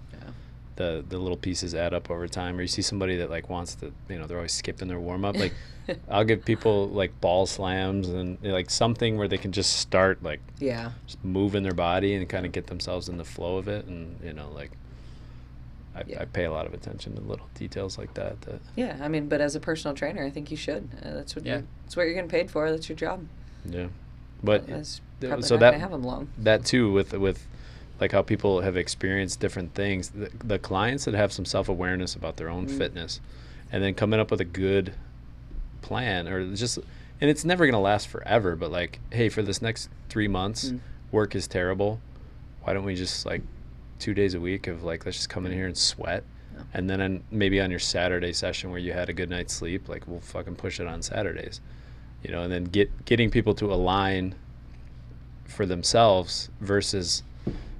The the little pieces add up over time. Or you see somebody that like wants to, you know, they're always skipping their warm up. Like (laughs) I'll give people like ball slams and like something where they can just start like Yeah. just moving their body and kind of get themselves in the flow of it, and you know like. I, Yeah. I pay a lot of attention to little details like that. That Yeah. I mean, but as a personal trainer, I think you should. Uh, that's what. Yeah. You, that's what you're getting paid for. That's your job. yeah, but That's th- probably so not that gonna have them long. that too with with like how people have experienced different things. The, the clients that have some self awareness about their own Mm. fitness, and then coming up with a good plan, or just, and it's never gonna last forever. But like, hey, for this next three months, Mm. work is terrible. Why don't we just like two days a week of like let's just come in here and sweat, Yeah. and then on, maybe on your Saturday session where you had a good night's sleep, like we'll fucking push it on Saturdays, you know, and then get getting people to align for themselves versus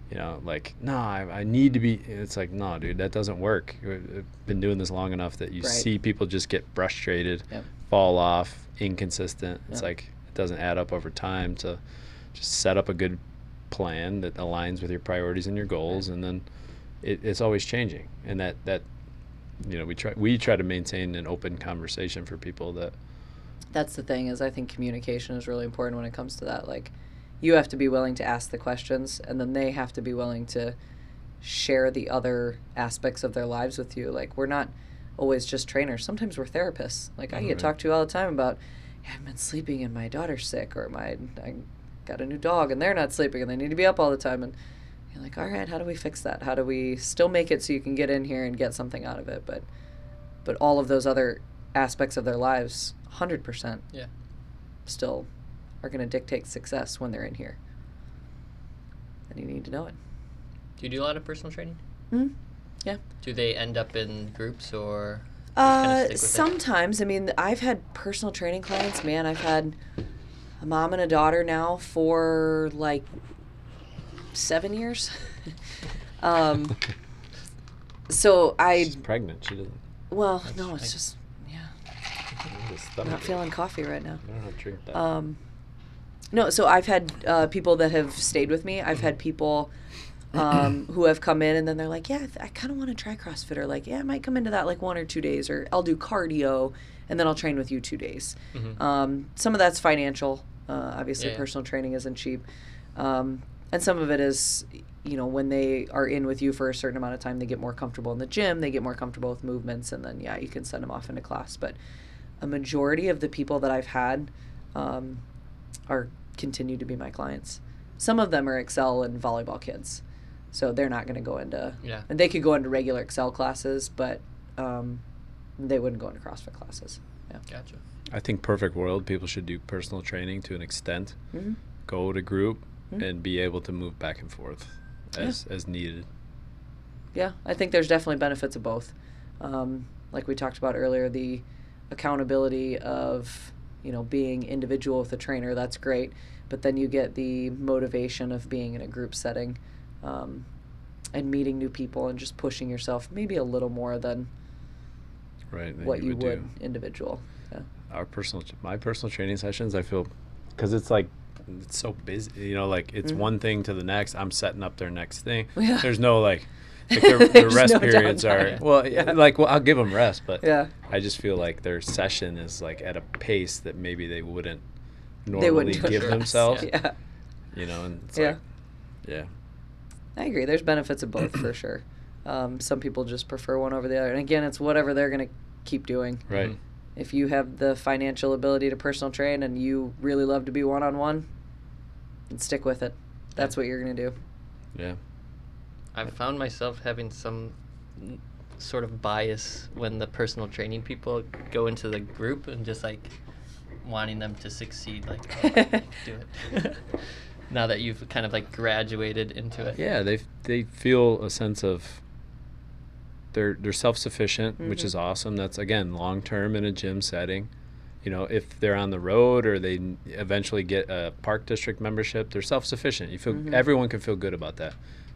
you know like no I, I need to be it's like no dude that doesn't work I've been doing this long enough that you Right. see people just get frustrated Yep. fall off inconsistent it's Yep. like it doesn't add up over time to just set up a good plan that aligns with your priorities and your goals and then it, it's always changing and that that you know we try we try to maintain an open conversation for people that that's the thing is I think communication is really important when it comes to that. Like, you have to be willing to ask the questions, and then they have to be willing to share the other aspects of their lives with you. Like, we're not always just trainers. Sometimes we're therapists. Like, I get Right. talked to all the time about, yeah, I've been sleeping and my daughter's sick, or my I got a new dog and they're not sleeping and they need to be up all the time. And you're like, all right, how do we fix that? How do we still make it so you can get in here and get something out of it? But, but all of those other aspects of their lives, hundred percent Yeah. still are going to dictate success when they're in here. And you need to know it. Do you do a lot of personal training? Mm, yeah. Do they end up in groups or? just kinda Uh, stick with it? sometimes, I mean, I've had personal training clients. Man, I've had a mom and a daughter now for like seven years. (laughs) um, so I, she's pregnant she doesn't well, That's no, it's nice. just, yeah, the stomach not feeling coffee right now. I don't know drink that Um, no, so I've had uh, people that have stayed with me. I've had people um, (clears throat) who have come in and then they're like, yeah, I, th- I kind of want to try CrossFit, or like, yeah, I might come into that like one or two days, or I'll do cardio and then I'll train with you two days. Mhm. Um, some of that's financial. Uh, obviously, yeah. personal training isn't cheap. Um, and some of it is, you know, when they are in with you for a certain amount of time, they get more comfortable in the gym, they get more comfortable with movements, and then, yeah, you can send them off into class. But a majority of the people that I've had um, are continue to be my clients. Some of them are Excel and volleyball kids. So they're not going to go into, Yeah. and they could go into regular Excel classes, but um, they wouldn't go into CrossFit classes. Yeah. Gotcha. I think perfect world people should do personal training to an extent. Mm-hmm. Go to group Mhm. and be able to move back and forth as as needed. Yeah, I think there's definitely benefits of both. Um, like we talked about earlier, the accountability of you know being individual with a trainer that's great, but then you get the motivation of being in a group setting, um, and meeting new people and just pushing yourself maybe a little more than Right. than what you, would, do. individual. Yeah. Our personal my personal training sessions, I feel cuz it's like it's so busy, you know, like it's Mhm. one thing to the next. I'm setting up their next thing. (laughs) Yeah. There's no like like their, (laughs) their rest no periods are well, yeah, like well, I'll give them rest, but Yeah. I just feel like their session is like at a pace that maybe they wouldn't They normally wouldn't give for themselves. Yeah. You know, and it's Yeah. like, yeah, I agree. There's benefits of both for sure. Um, some people just prefer one over the other, and again, it's whatever they're gonna keep doing. right. Mhm. If you have the financial ability to personal train and you really love to be one on one, then stick with it. That's what you're gonna do. Yeah. I've found myself having some sort of bias when the personal training people go into the group and just like wanting them to succeed. Like, oh, (laughs) do it. (laughs) now that you've kind of like graduated into it. Yeah, they they feel a sense of they're they're self sufficient, which is awesome. That's again long term in a gym setting. You know, if they're on the road or they eventually get a park district membership, they're self sufficient. You feel Mhm. everyone can feel good about that.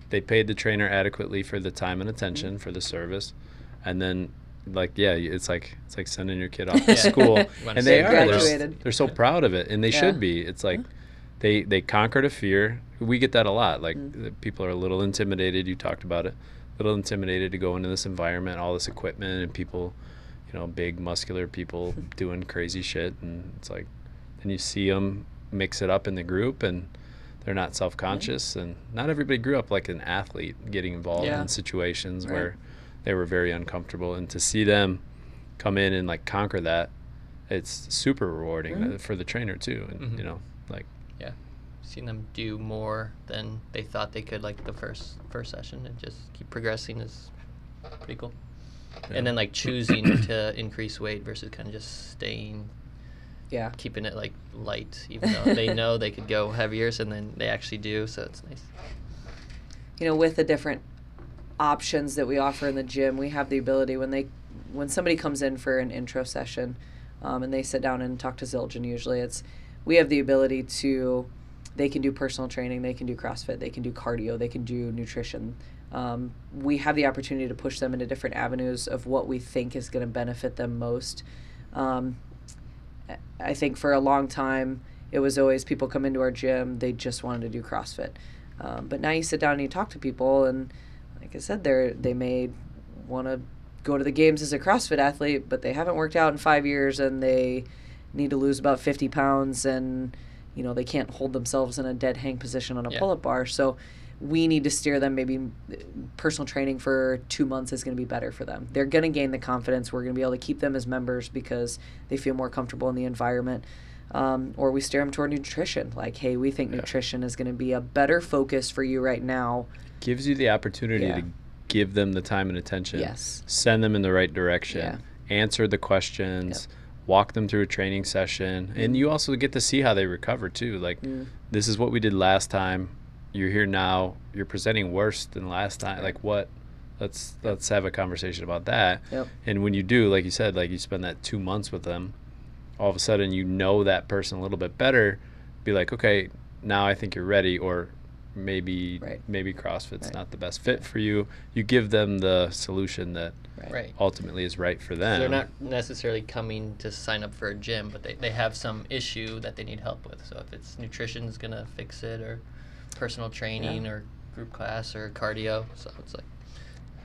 They paid the trainer adequately for the time and attention for the service, and then like yeah, it's like it's like sending your kid off to school, (laughs) and say they are they're, they're so proud of it, and they Yeah. should be. It's like they they conquered a fear. We get that a lot. Like Mm. the people are a little intimidated. You talked about it. A little intimidated to go into this environment, all this equipment, and people, you know, big muscular people (laughs) doing crazy shit, and it's like, then you see them mix it up in the group, and they're not self conscious, and not everybody grew up like an athlete, getting involved Yeah. in situations Right. where they were very uncomfortable, and to see them come in and like conquer that, it's super rewarding uh, for the trainer too, and Mhm. you know, like Yeah. seeing them do more than they thought they could like the first first session and just keep progressing is pretty cool. And then like choosing to increase weight versus kind of just staying Yeah. keeping it like light even though they (laughs) know they could go heavier and then they actually do so it's nice. you know, with the different options that we offer in the gym, we have the ability when they when somebody comes in for an intro session um, and they sit down and talk to Zildjian usually it's we have the ability to they can do personal training, they can do CrossFit, they can do cardio, they can do nutrition. Um, we have the opportunity to push them into different avenues of what we think is going to benefit them most. Um, I- think for a long time it was always people come into our gym they just wanted to do CrossFit, um, but now you sit down and you talk to people and like I said they they may want to go to the games as a CrossFit athlete, but they haven't worked out in five years and they need to lose about 50 pounds and you know they can't hold themselves in a dead hang position on a Yeah. pull-up bar so we need to steer them maybe personal training for two months is going to be better for them they're going to gain the confidence we're going to be able to keep them as members because they feel more comfortable in the environment um, or we steer them toward nutrition like hey we think Yeah. nutrition is going to be a better focus for you right now gives you the opportunity Yeah. to give them the time and attention. Yes. Send them in the right direction. Yeah. Answer the questions. Walk them through a training session, and you also get to see how they recover too. Like, Mm. this is what we did last time. You're here now. You're presenting worse than last time. Like, what? Let's let's have a conversation about that. Yep. And when you do, like you said, like you spend that two months with them, all of a sudden you know that person a little bit better. Be like, okay, now I think you're ready, or maybe Right. maybe CrossFit's Right. not the best fit for you. You give them the solution that Right. ultimately is right for them. They're not necessarily coming to sign up for a gym, but they, they have some issue that they need help with. So if it's nutrition's gonna fix it, or personal training, or group class, or cardio, so it's like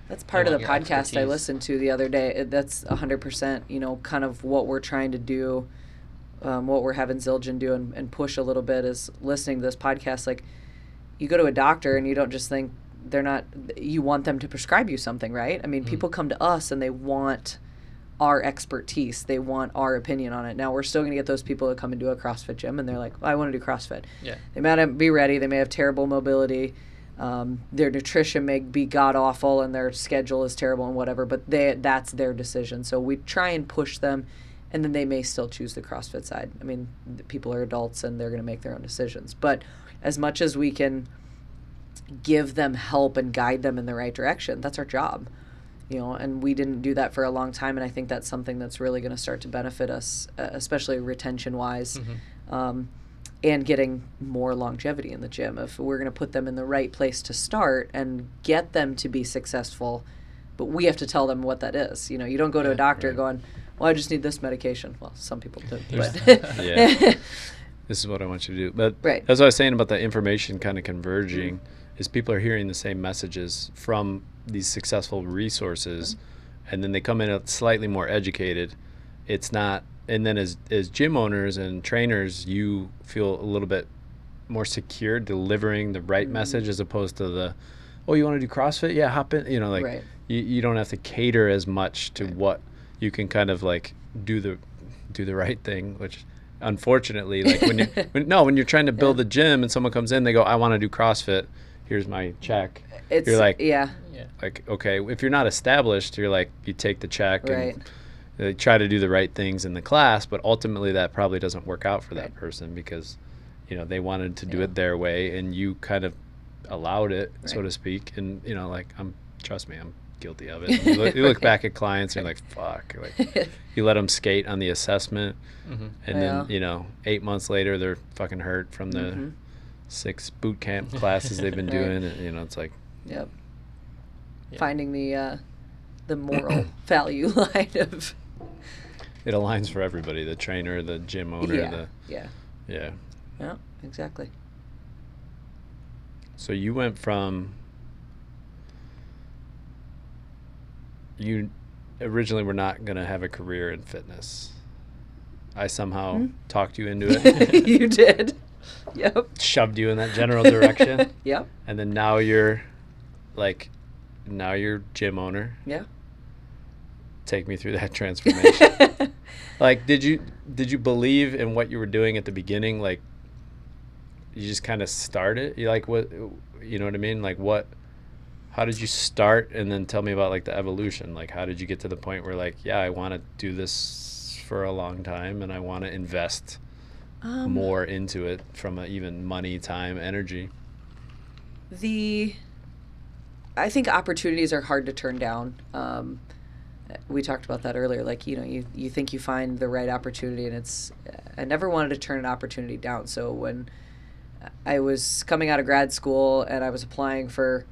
That's part of the podcast I listened to the other day. That's 100%, you know, kind of what we're trying to do, um, what we're having Zildjian do and, and push a little bit is listening to this podcast. Like, you go to a doctor and you don't just think they're not, you want them to prescribe you something, right? I mean, Mhm. people come to us and they want our expertise, they want our opinion on it. Now, we're still going to get those people that come into a CrossFit gym and they're like, I want to do CrossFit. yeah. They may not be ready. They may have terrible mobility. Um, their nutrition may be god awful, and their schedule is terrible and whatever. But they that's their decision. So we try and push them, and then they may still choose the CrossFit side. I mean, the people are adults and they're going to make their own decisions. But as much as we can give them help and guide them in the right direction, that's our job. You know, and we didn't do that for a long time, and I think that's something that's really going to start to benefit us, especially retention wise Mhm. um, and getting more longevity in the gym. If we're going to put them in the right place to start and get them to be successful, but we have to tell them what that is. You know, you don't go to a doctor right. going, "Well, I just need this medication." Well, some people do, but (laughs) Yeah. (laughs) this is what I want you to do. But Right. what I was saying about the information kind of converging is people are hearing the same messages from these successful resources and then they come in slightly more educated. It's not and then as as gym owners and trainers, you feel a little bit more secure delivering the right mm-hmm. message as opposed to the oh you want to do CrossFit? Yeah, hop in, you know, like Right. you, you don't have to cater as much to what you can kind of like do the do the right thing, which unfortunately like when you (laughs) when, no when you're trying to build Yeah. a gym and someone comes in they go I want to do CrossFit here's my check it's you're like yeah, Yeah. like okay if you're not established you're like you take the check right. and they try to do the right things in the class but ultimately that probably doesn't work out for that person because you know they wanted to do Yeah. it their way and you kind of allowed it so to speak and you know like I'm trust me I'm guilty of it (laughs) you look, you look back at clients and you're like (laughs) fuck like you let them skate on the assessment hmm and Yeah. then you know eight months later they're fucking hurt from the Mhm. six boot camp (laughs) classes they've been Right. doing and, you know it's like Yep. Yeah. Finding the uh, the moral (coughs) value (laughs) line of it aligns for everybody the trainer the gym owner yeah, the yeah, yeah yeah, exactly. So you went from you originally were not going to have a career in fitness. I somehow Hmm. talked you into it, (laughs) you did. Yep. shoved you in that general direction, (laughs) yep. and then now you're like now you're gym owner. Yeah. Take me through that (laughs) transformation. (laughs) like did you did you believe in what you were doing at the beginning like you just kind of started. You like what you know what I mean? Like what how did you start and then tell me about like the evolution like how did you get to the point where like yeah i want to do this for a long time and i want to invest Um, more into it from even money time energy the I think opportunities are hard to turn down. Um, we talked about that earlier. Like you know, you you think you find the right opportunity, and it's. I never wanted to turn an opportunity down. So when I was coming out of grad school and I was applying for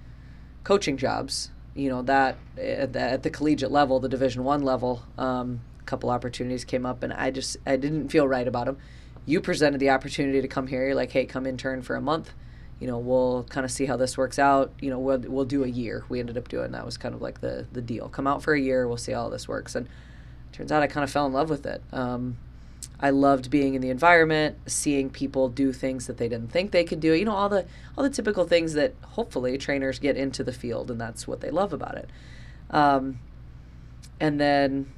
coaching jobs, you know that at the, at the collegiate level, the Division One level, um, a couple opportunities came up, and I just I didn't feel right about them. You presented the opportunity to come here. You're like, hey, come intern for a month you know, we'll kind of see how this works out. You know, we'll, we'll do a year. We ended up doing that was kind of like the the deal. Come out for a year. We'll see how this works. And turns out I kind of fell in love with it. Um, I loved being in the environment, seeing people do things that they didn't think they could do. You know, all the all the typical things that hopefully trainers get into the field, and that's what they love about it. Um, and then,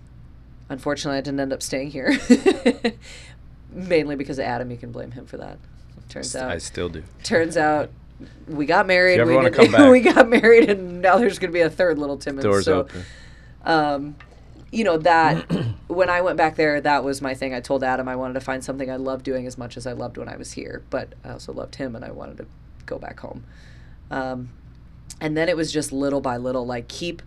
unfortunately, I didn't end up staying here, (laughs) mainly because of Adam. You can blame him for that. Turns out, i still do turns out we got married. you ever we, did- come (laughs) back. we got married, and now there's going to be a third little Timmons. doors so, open um, you know that (coughs) when I went back there, that was my thing. I told Adam I wanted to find something I loved doing as much as I loved when I was here, but I also loved him, and I wanted to go back home. Um, and then it was just little by little, like keep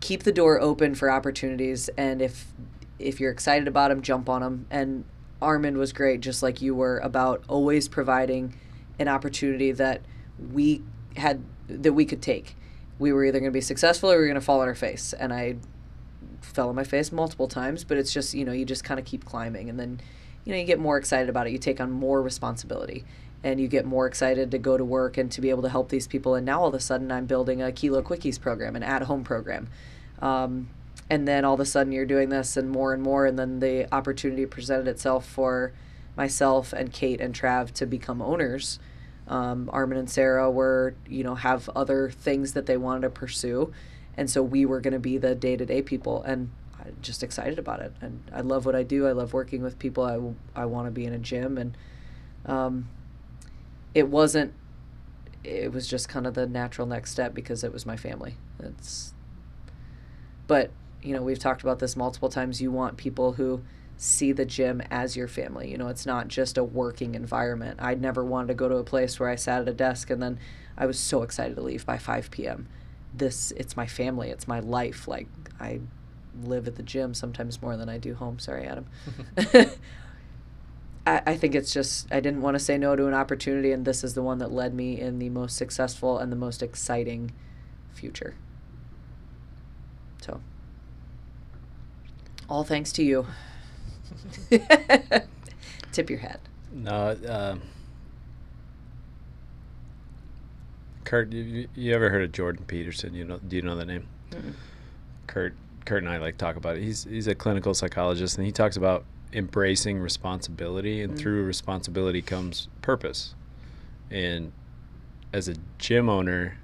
keep the door open for opportunities, and if if you're excited about them, jump on them. And Armand was great, just like you were, about always providing an opportunity that we had that we could take. We were either going to be successful or we were going to fall on our face, and I fell on my face multiple times. But it's just you know you just kind of keep climbing, and then you know you get more excited about it. You take on more responsibility, and you get more excited to go to work and to be able to help these people. And now all of a sudden, I'm building a Kilo Quickies program, an at-home program. Um, and then all of a sudden you're doing this and more and more and then the opportunity presented itself for myself and kate and trav to become owners. Um, armin and sarah were you know have other things that they wanted to pursue and so we were going to be the day-to-day people and i'm just excited about it and i love what i do i love working with people i, I want to be in a gym and um, it wasn't it was just kind of the natural next step because it was my family. It's but you know we've talked about this multiple times you want people who see the gym as your family. You know it's not just a working environment. I'd never wanted to go to a place where i sat at a desk and then i was so excited to leave by 5 p.m this it's my family it's my life. Like i live at the gym sometimes more than i do home. Sorry adam. (laughs) (laughs) I, I think it's just i didn't want to say no to an opportunity and this is the one that led me in the most successful and the most exciting future so all thanks to you. (laughs) Tip your hat. no um kurt you, you ever heard of jordan peterson you know do you know that name Mm-mm. Kurt Kurt and I like talk about it. He's he's a clinical psychologist and he talks about embracing responsibility and Mm. through responsibility comes purpose. And as a gym owner,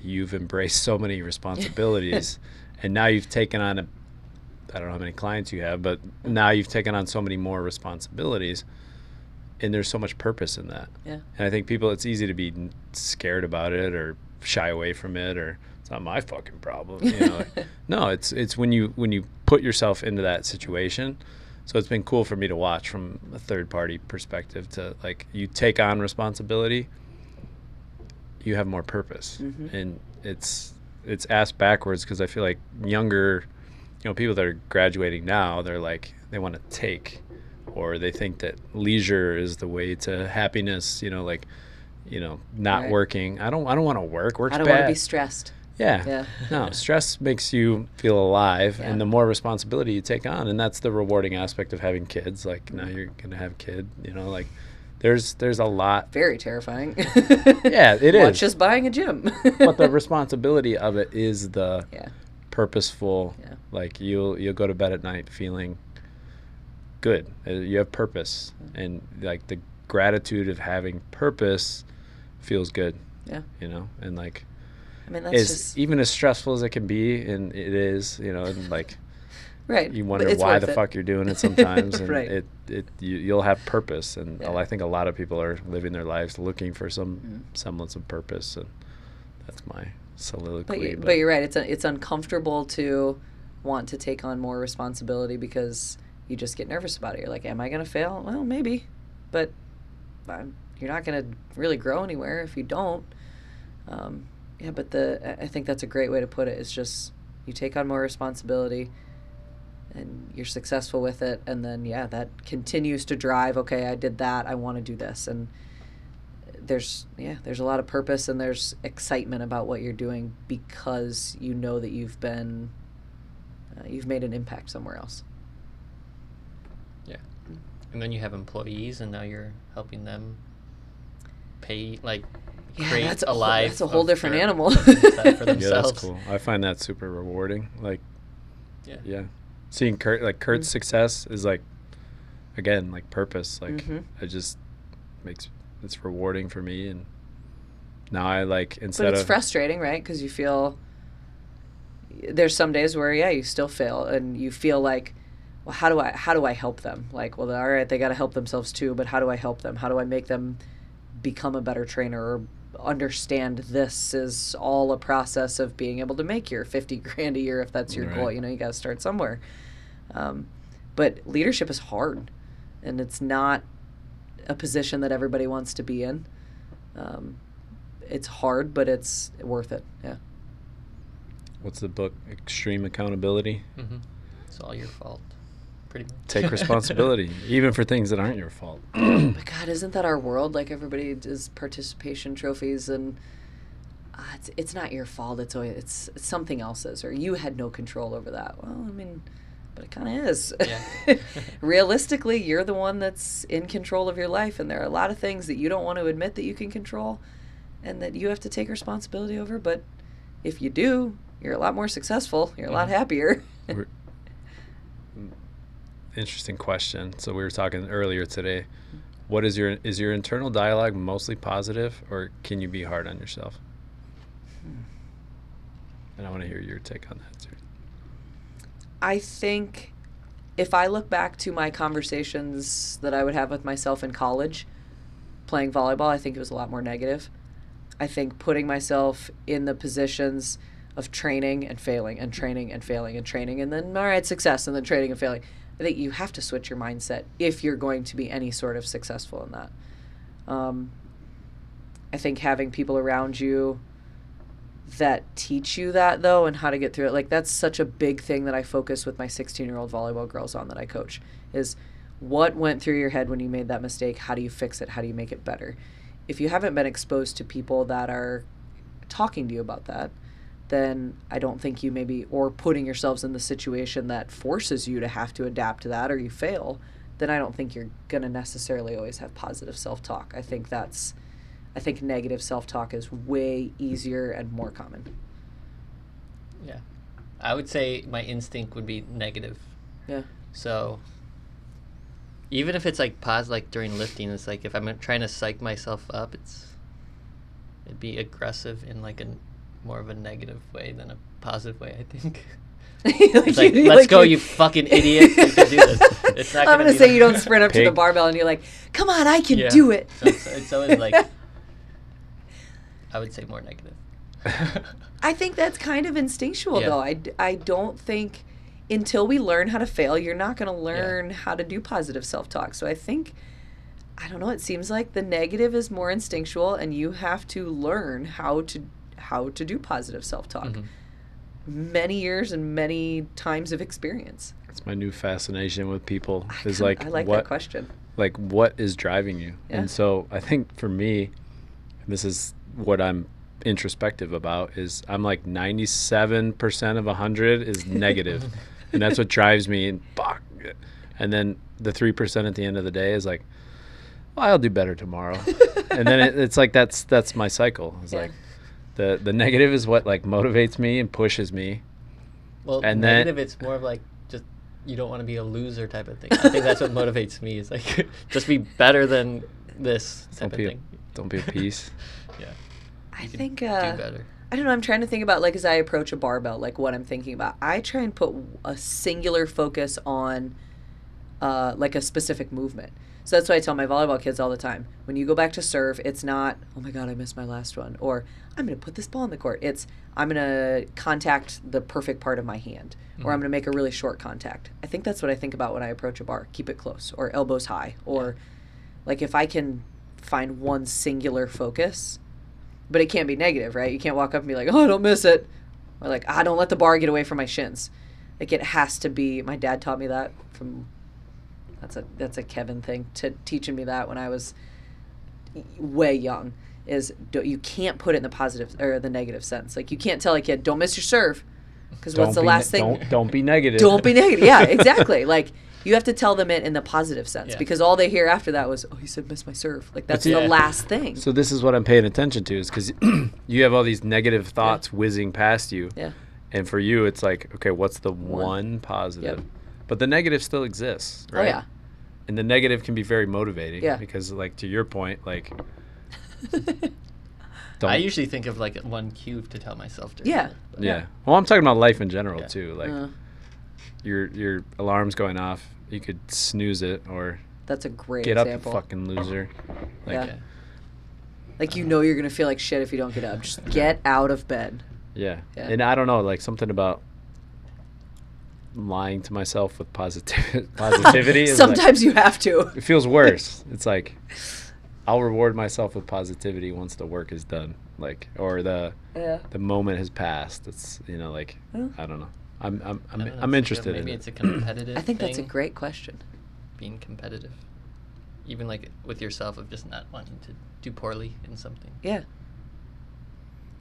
you've embraced so many responsibilities (laughs) and now you've taken on a I don't know how many clients you have, but now you've taken on so many more responsibilities and there's so much purpose in that. Yeah. And I think people it's easy to be scared about it or shy away from it or it's not my fucking problem, you know. (laughs) no, it's it's when you when you put yourself into that situation. So it's been cool for me to watch from a third party perspective to like you take on responsibility, you have more purpose. Mhm. And it's it's asked backwards because I feel like younger, you know, people that are graduating now, they're like they want to take or they think that leisure is the way to happiness, you know, like you know, not Right. working. I don't I don't want to work. Work's I don't want to be stressed. Yeah. Yeah. No, (laughs) stress makes you feel alive, Yeah. and the more responsibility you take on, and that's the rewarding aspect of having kids. Like now you're gonna have a kid, you know, like there's there's a lot, Very terrifying. (laughs) Yeah, it Much is. as buying a gym. but the (laughs) responsibility of it is the yeah. Purposeful. Yeah. Like you'll you'll go to bed at night feeling good. Uh, You have purpose, Mm-hmm. and like the gratitude of having purpose feels good. Yeah. You know, and like I mean, that's just even as stressful as it can be, and it is, you know, and like (laughs) Right. you wonder why the it. fuck you're doing it (laughs) sometimes, and Right. it it you, you'll have purpose, and Yeah. I think a lot of people are living their lives looking for some Mm. semblance of purpose, and that's my soliloquy. But, you, but you're right. It's it's uncomfortable to want to take on more responsibility because you just get nervous about it. You're like, am I going to fail? Well, maybe, but I'm, you're not going to really grow anywhere if you don't. Um, yeah, but the I- think that's a great way to put it. it. Is just you take on more responsibility, and you're successful with it, and then yeah, that continues to drive. Okay, I did that. I want to do this, and there's yeah there's a lot of purpose and there's excitement about what you're doing because you know that you've been uh, you've made an impact somewhere else Yeah. And then you have employees, and now you're helping them pay like yeah create that's a, a whole, life. that's a whole different their- animal (laughs) that for (laughs) yeah, that's cool. I find that super rewarding. Like, Yeah. yeah, seeing Kurt like Kurt's Mm. success is like, again, like purpose. Like, Mhm. it just makes it's rewarding for me, and now I like instead but it's of frustrating right? Because you feel there's some days where yeah you still fail and you feel like well how do i how do i help them? Like well all right they got to help themselves too but how do i help them? How do i make them become a better trainer or understand this is all a process of being able to make your 50 (laughs) grand a year if that's your goal you know you got to start somewhere. Um, but leadership is hard and it's not a position that everybody wants to be in. Um, it's hard but it's worth it yeah. What's the book? Extreme Accountability. hmm It's all your fault, pretty much. Take responsibility, (laughs) even for things that aren't your fault. but god isn't that our world? Like everybody does participation trophies and uh, it's, it's not your fault. It's always it's, it's something else's or you had no control over that. Well i mean but it kind of is Yeah. (laughs) realistically you're the one that's in control of your life and there are a lot of things that you don't want to admit that you can control and that you have to take responsibility over but if you do you're a lot more successful you're a lot Mhm. happier (laughs) mm, Interesting question. So we were talking earlier today. Mm-hmm. What is your is your internal dialogue mostly positive, or can you be hard on yourself? Hmm. And I want to hear your take on that too. I think if I look back to my conversations that I would have with myself in college playing volleyball, I think it was a lot more negative. I think putting myself in the positions of training and failing and training and failing and training and then all right success and then training and failing. I think you have to switch your mindset if you're going to be any sort of successful in that. Um, I think having people around you that teach you that though and how to get through it. Like that's such a big thing that i focus with my 16 year old volleyball girls on that i coach is what went through your head when you made that mistake? How do you fix it? How do you make it better? If you haven't been exposed to people that are talking to you about that then i don't think you maybe or putting yourselves in the situation that forces you to have to adapt to that or you fail then i don't think you're going to necessarily always have positive self-talk. I think that's I think negative self talk is way easier and more common. Yeah. I would say my instinct would be negative. Yeah. So even if it's like pause like during lifting, it's like if I'm trying to psych myself up, it's it'd be aggressive in like a n- more of a negative way than a positive way, I think. (laughs) It's like, you- let's go, you- you fucking idiot. You can do this. It's not (laughs) I'm gonna gonna be say like- you don't sprint up to the barbell and you're like, "Come on, I can Yeah. do it." So it's, it's always like (laughs) I would say more negative. I think that's kind of instinctual, Yeah. though. I don't think until we learn how to fail, you're not going to learn how to do positive self talk. So I think, I don't know, it seems like the negative is more instinctual, and you have to learn how to how to do positive self talk. Mhm. Many years and many times of experience. That's my new fascination with people. I Is kinda- like I like what that question. like what is driving you Yeah. and so i think for me this is what i'm introspective about is i'm like 97% of 100 is (laughs) negative and that's what drives me and fuck and then the 3% at the end of the day is like well, i'll do better tomorrow (laughs) and then it, it's like that's that's my cycle it's Yeah. like the the negative is what like motivates me and pushes me Well, And then- negative, it's more of like just you don't want to be a loser type of thing. I think that's what (laughs) motivates me. Is like just be better than this type don't of be a, thing. don't be a piece. I think do uh, better. I don't know. I'm trying to think about like as I approach a barbell, like what I'm thinking about. I try and put a singular focus on uh, like a specific movement. So that's why I tell my volleyball kids all the time. When you go back to serve, it's not, oh my God, I missed my last one. Or I'm going to put this ball in the court. It's, I'm going to contact the perfect part of my hand. Or I'm going to make a really short contact. I think that's what I think about when I approach a bar. Keep it close. Or elbows high. Or like if I can find one singular focus, but it can't be negative, right? You can't walk up and be like, oh, I don't miss it. Or like, ah, don't let the bar get away from my shins. Like it has to be, my dad taught me that from that's a that's a Kevin thing to teaching me that when I was way young. Is you can't put it in the positive or the negative sense. Like you can't tell a kid, "Don't miss your serve," because what's the last ne- thing? Don't, don't be negative. Don't be negative. Yeah, (laughs) exactly. like you have to tell them it in the positive sense Yeah. because all they hear after that was, "Oh, he said miss my serve." Like that's see- the last thing. So this is what I'm paying attention to is because (clears throat) you have all these negative thoughts whizzing past you, yeah. and for you it's like, okay, what's the one, positive? Yep. But the negative still exists, right? Oh yeah. And the negative can be very motivating. Yeah. Because like to your point, like (laughs) I don't. usually think of like one cue to tell myself to. Yeah. yeah. Well, I'm talking about life in general Yeah. too. Like Uh, your your alarm's going off, you could snooze it or that's a great get up, example. you fucking loser. Like Yeah. Like you know you're gonna feel like shit if you don't get up. Just (laughs) get out of bed. Yeah. Yeah. And I don't know, like something about lying to myself with positivity (laughs) positivity is like- Sometimes you have to. it feels worse. (laughs) it's like I'll reward myself with positivity once the work is done. Like or the Yeah. the moment has passed. It's you know, like Yeah. I don't know. I'm I'm I I'm, I'm interested like a- in Maybe it. it's a competitive. I think that's a great question. Being competitive, even like with yourself of just not wanting to do poorly in something. Yeah.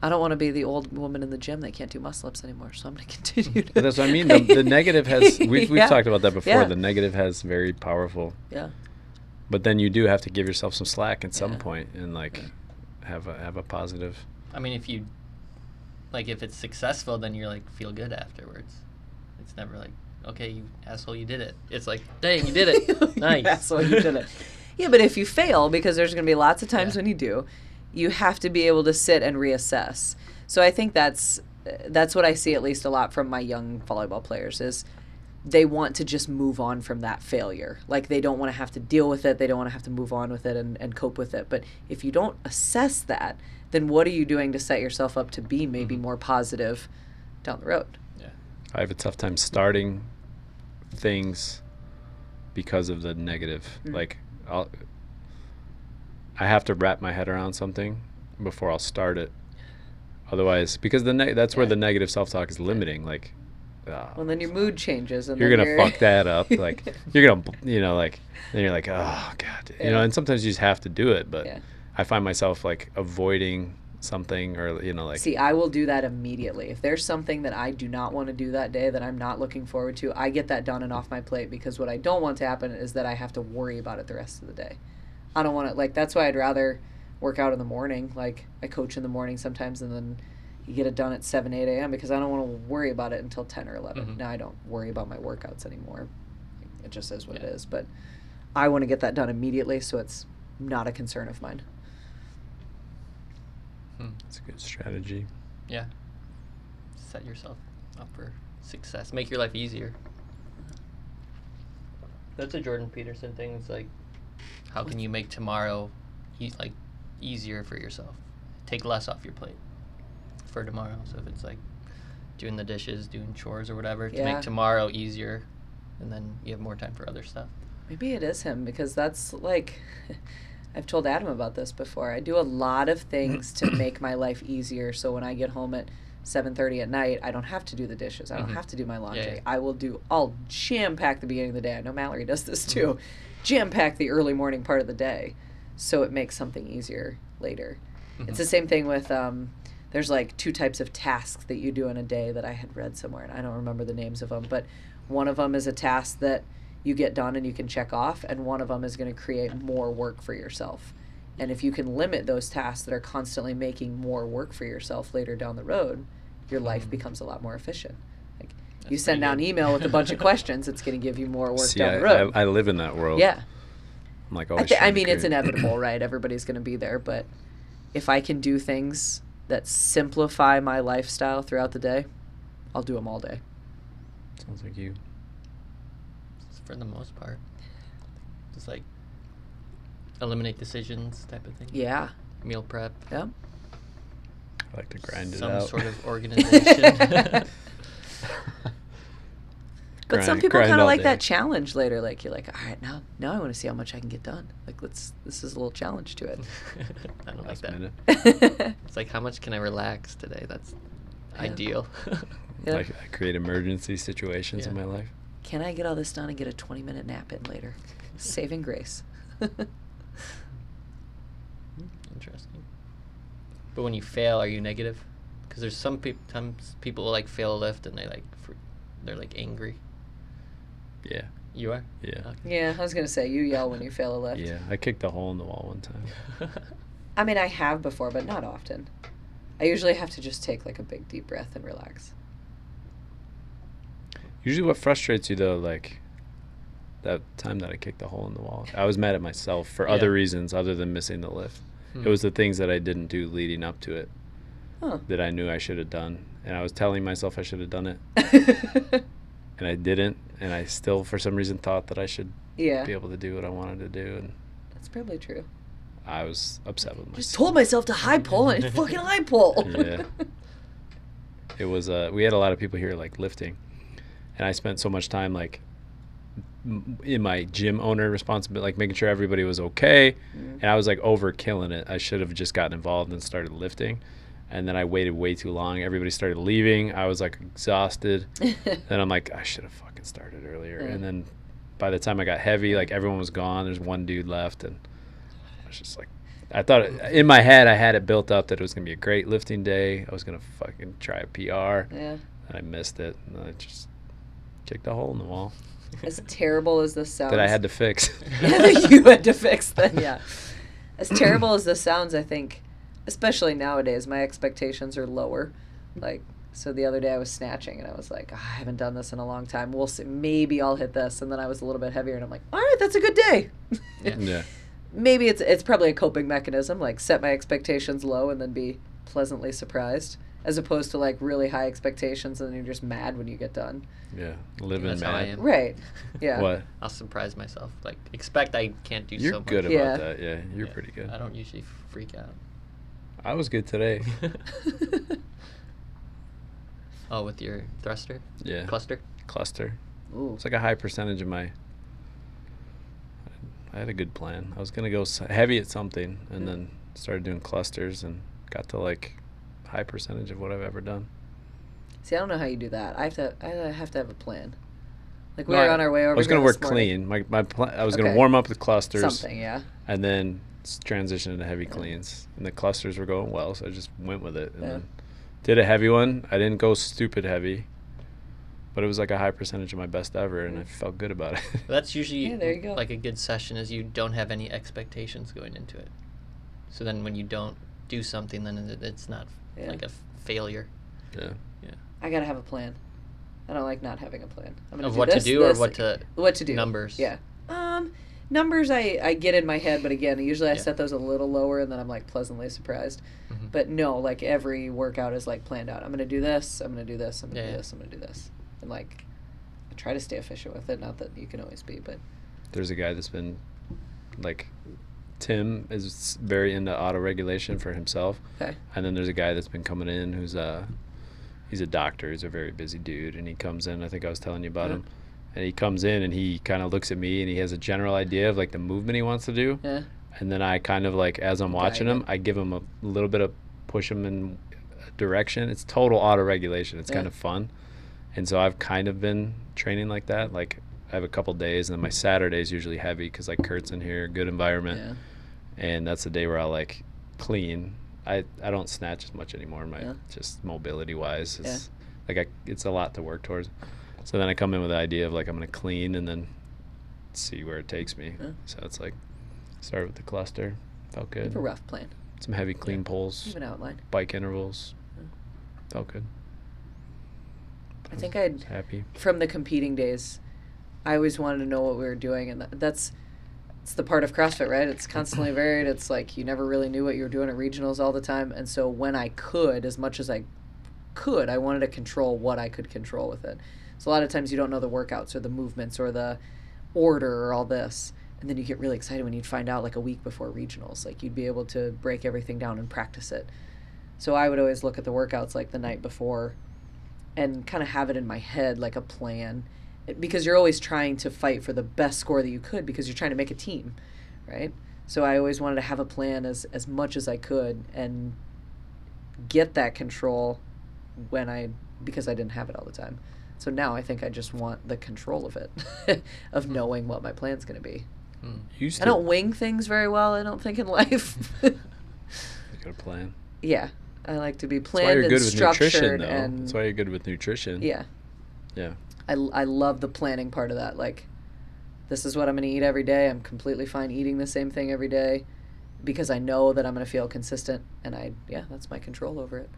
I don't want to be the old woman in the gym that can't do muscle ups anymore, so I'm going (laughs) to continue. To that's what I mean. The, the negative has (laughs) we've, we've Yeah. talked about that before. Yeah. The negative has very powerful Yeah. but then you do have to give yourself some slack at some Yeah. point and like have a have a positive I mean, if you like, if it's successful, then you're like feel good afterwards. It's never like, okay, you asshole, you did it. It's like, dang, you did it. (laughs) nice. Why you did it. Yeah, but if you fail, because there's going to be lots of times Yeah. when you do, you have to be able to sit and reassess. So I think that's that's what I see at least a lot from my young volleyball players is they want to just move on from that failure. Like they don't want to have to deal with it. They don't want to have to move on with it and, and cope with it. But if you don't assess that, then what are you doing to set yourself up to be maybe more positive down the road? Yeah. i have a tough time starting things because of the negative Mm. like i'll i have to wrap my head around something before i'll start it otherwise because the ne- that's where the negative self-talk is limiting like ah, Well, then your mood changes, and you're gonna you're- fuck that up like (laughs) you're gonna you know like then you're like oh god you know and sometimes you just have to do it but Yeah. I find myself like avoiding something or you know like See, I will do that immediately. If there's something that I do not want to do that day that I'm not looking forward to, I get that done and off my plate because what I don't want to happen is that I have to worry about it the rest of the day. I don't want to like that's why I'd rather work out in the morning. Like I coach in the morning sometimes and then you get it done at 7 8 a.m because i don't want to worry about it until 10 or 11 Mhm. now i don't worry about my workouts anymore it just is what Yeah. it is but i want to get that done immediately so it's not a concern of mine Hmm. it's a good strategy Yeah. Set yourself up for success. Make your life easier. That's a Jordan Peterson thing. It's like, how can you make tomorrow, e- like, easier for yourself? Take less off your plate for tomorrow. So if it's like doing the dishes, doing chores or whatever, to make tomorrow easier, and then you have more time for other stuff. Maybe it is him because that's like (laughs) I've told Adam about this before. I do a lot of things to (clears throat) make my life easier so when I get home at 7:30 at night, I don't have to do the dishes. I don't Mhm. have to do my laundry. yeah. I will do I'll jam pack the beginning of the day. I know Mallory does this too. Jam pack the early morning part of the day so it makes something easier later. It's the same thing with um there's like two types of tasks that you do in a day that I had read somewhere and I don't remember the names of them, but one of them is a task that you get done and you can check off and one of them is going to create more work for yourself. And if you can limit those tasks that are constantly making more work for yourself later down the road, your life Mhm. becomes a lot more efficient. Like you send out an email with a bunch of (laughs) questions, it's going to give you more work See, down I, the road. I, I live in that world. yeah. I'm like, I, always I trying to mean, it's inevitable, (coughs) right? Everybody's going to be there, but if I can do things that simplify my lifestyle throughout the day, I'll do them all day. Sounds like you. For the most part, just like eliminate decisions type of thing. Yeah. Meal prep. Yeah. I like to grind it some out. sort of (laughs) organization. (laughs) But some people kind of like day. that challenge later. Like you're like, all right, now now I want to see how much I can get done. Like let's this is a little challenge to it. (laughs) I don't like that. It's like how much can I relax today? That's Yeah. ideal. Yeah. Like I create emergency situations in my life. Can I get all this done and get a 20 minute nap in later? Saving grace. Interesting. But when you fail, are you negative? Because there's some peop- times people will like fail a lift and they like fr- they're like angry. Yeah. You are. Yeah. Okay. yeah, I was gonna say you yell when you fail a lift. Yeah. I kicked a hole in the wall one time. (laughs) I mean, I have before, but not often. I usually have to just take like a big deep breath and relax. Usually, what frustrates you though, like that time that I kicked the hole in the wall, I was mad at myself for Yeah. other reasons other than missing the lift. Hmm. It was the things that I didn't do leading up to it Huh. that I knew I should have done, and I was telling myself I should have done it, (laughs) and I didn't, and I still, for some reason, thought that I should yeah, be able to do what I wanted to do, and that's probably true. I was upset with myself. Just told myself to high pull and (laughs) fucking high pull. Yeah. it was uh we had a lot of people here like lifting and i spent so much time like in my gym owner responsibility like making sure everybody was okay Mm. and i was like over killing it i should have just gotten involved and started lifting and then i waited way too long everybody started leaving i was like exhausted (laughs) then i'm like i should have fucking started earlier Yeah. and then by the time i got heavy like everyone was gone there's one dude left and i was just like I thought it, in my head I had it built up that it was gonna be a great lifting day. I was gonna fucking try a PR, yeah. and I missed it. And I just kicked a hole in the wall As terrible as this sounds. (laughs) that I had to fix. (laughs) you had to fix that. Yeah. (laughs) As terrible as this sounds, I think, especially nowadays, my expectations are lower. Like, so the other day I was snatching and I was like, "Ah, I haven't done this in a long time. We'll see. Maybe I'll hit this. And then I was a little bit heavier and I'm like, all right, that's a good day. Yeah. yeah, Maybe it's it's probably a coping mechanism, like set my expectations low and then be pleasantly surprised, as opposed to like really high expectations and then you're just mad when you get done. yeah, living That's how I am. Right. (laughs) Yeah. What? I'll surprise myself. Like expect I can't do You're so much. good about Yeah. that. Yeah, you're Yeah. pretty good. I don't usually freak out. I was good today. (laughs) oh, with your thruster Yeah, cluster. cluster. Ooh. It's like a high percentage of my. I had a good plan. I was gonna go heavy at something, and then started doing clusters, and got to like high percentage of what I've ever done. See, I don't know how you do that. I have to. I have to have a plan. Like we No, were I- on our way over. I was gonna work morning. clean. My my pla- I was Okay. gonna warm up the clusters, Something, yeah. and then transition into heavy cleans. And the clusters were going well, so I just went with it, and Yeah. then did a heavy one. I didn't go stupid heavy, but it was like a high percentage of my best ever, and I mm. felt good about it. That's usually Yeah, there you go. like a good session is you don't have any expectations going into it. So then when you don't do something, then it's not Yeah. like a failure. yeah. Yeah. I gotta have a plan. I don't like not having a plan. I'm gonna Of do what this, to do or what to what to do. numbers. Yeah. Um, numbers I I get in my head, but again, usually I Yeah. set those a little lower, and then I'm like pleasantly surprised. Mhm. But no, like every workout is like planned out. I'm gonna do this. I'm gonna do this. I'm gonna Yeah, do yeah. this. I'm gonna do this. And like, I try to stay efficient with it. Not that you can always be, but There's a guy that's been like Tim is very into auto regulation for himself. okay. And then there's a guy that's been coming in who's a he's a doctor, he's a very busy dude and he comes in, I think I was telling you about Yeah. him. And he comes in and he kind of looks at me and he has a general idea of like the movement he wants to do. Yeah. And then I kind of like as I'm watching him. I give him a little bit of push him in a direction. It's total auto regulation. It's kind of fun. And so I've kind of been training like that. Like I have a couple days and then my hmm. Saturday's usually heavy cuz like Kurt's in here, good environment Yeah. And that's the day where I'll like clean. I I don't snatch as much anymore. My Yeah. just mobility wise, it's like I, it's a lot to work towards. So then I come in with the idea of like I'm gonna clean and then see where it takes me. Yeah. So it's like start with the cluster, felt You have good. a rough plan. Some heavy clean Yeah. pulls, You have an outline. bike intervals, Yeah. felt good. I think I'd happy. from the competing days, I always wanted to know what we were doing, and that's it's the part of CrossFit, right? It's constantly varied. It's like you never really knew what you were doing at regionals all the time, and so when I could, as much as I could, I wanted to control what I could control with it. So a lot of times you don't know the workouts or the movements or the order or all this, and then you get really excited when you'd find out like a week before regionals, like you'd be able to break everything down and practice it. So I would always look at the workouts like the night before, and kind of have it in my head like a plan because you're always trying to fight for the best score that you could because you're trying to make a team, right? So I always wanted to have a plan as as much as I could and get that control when I because I didn't have it all the time. So now I think I just want the control of it, (laughs) of knowing what my plan's going to be. Mm. I don't wing things very well. I don't think in (laughs) life. you got a plan. yeah, I like to be That's why planned you're and good with nutrition, though. and That's why you're good with nutrition. yeah. Yeah. I, I love the planning part of that. Like, this is what I'm going to eat every day. I'm completely fine eating the same thing every day because I know that I'm going to feel consistent. And I, yeah, that's my control over it.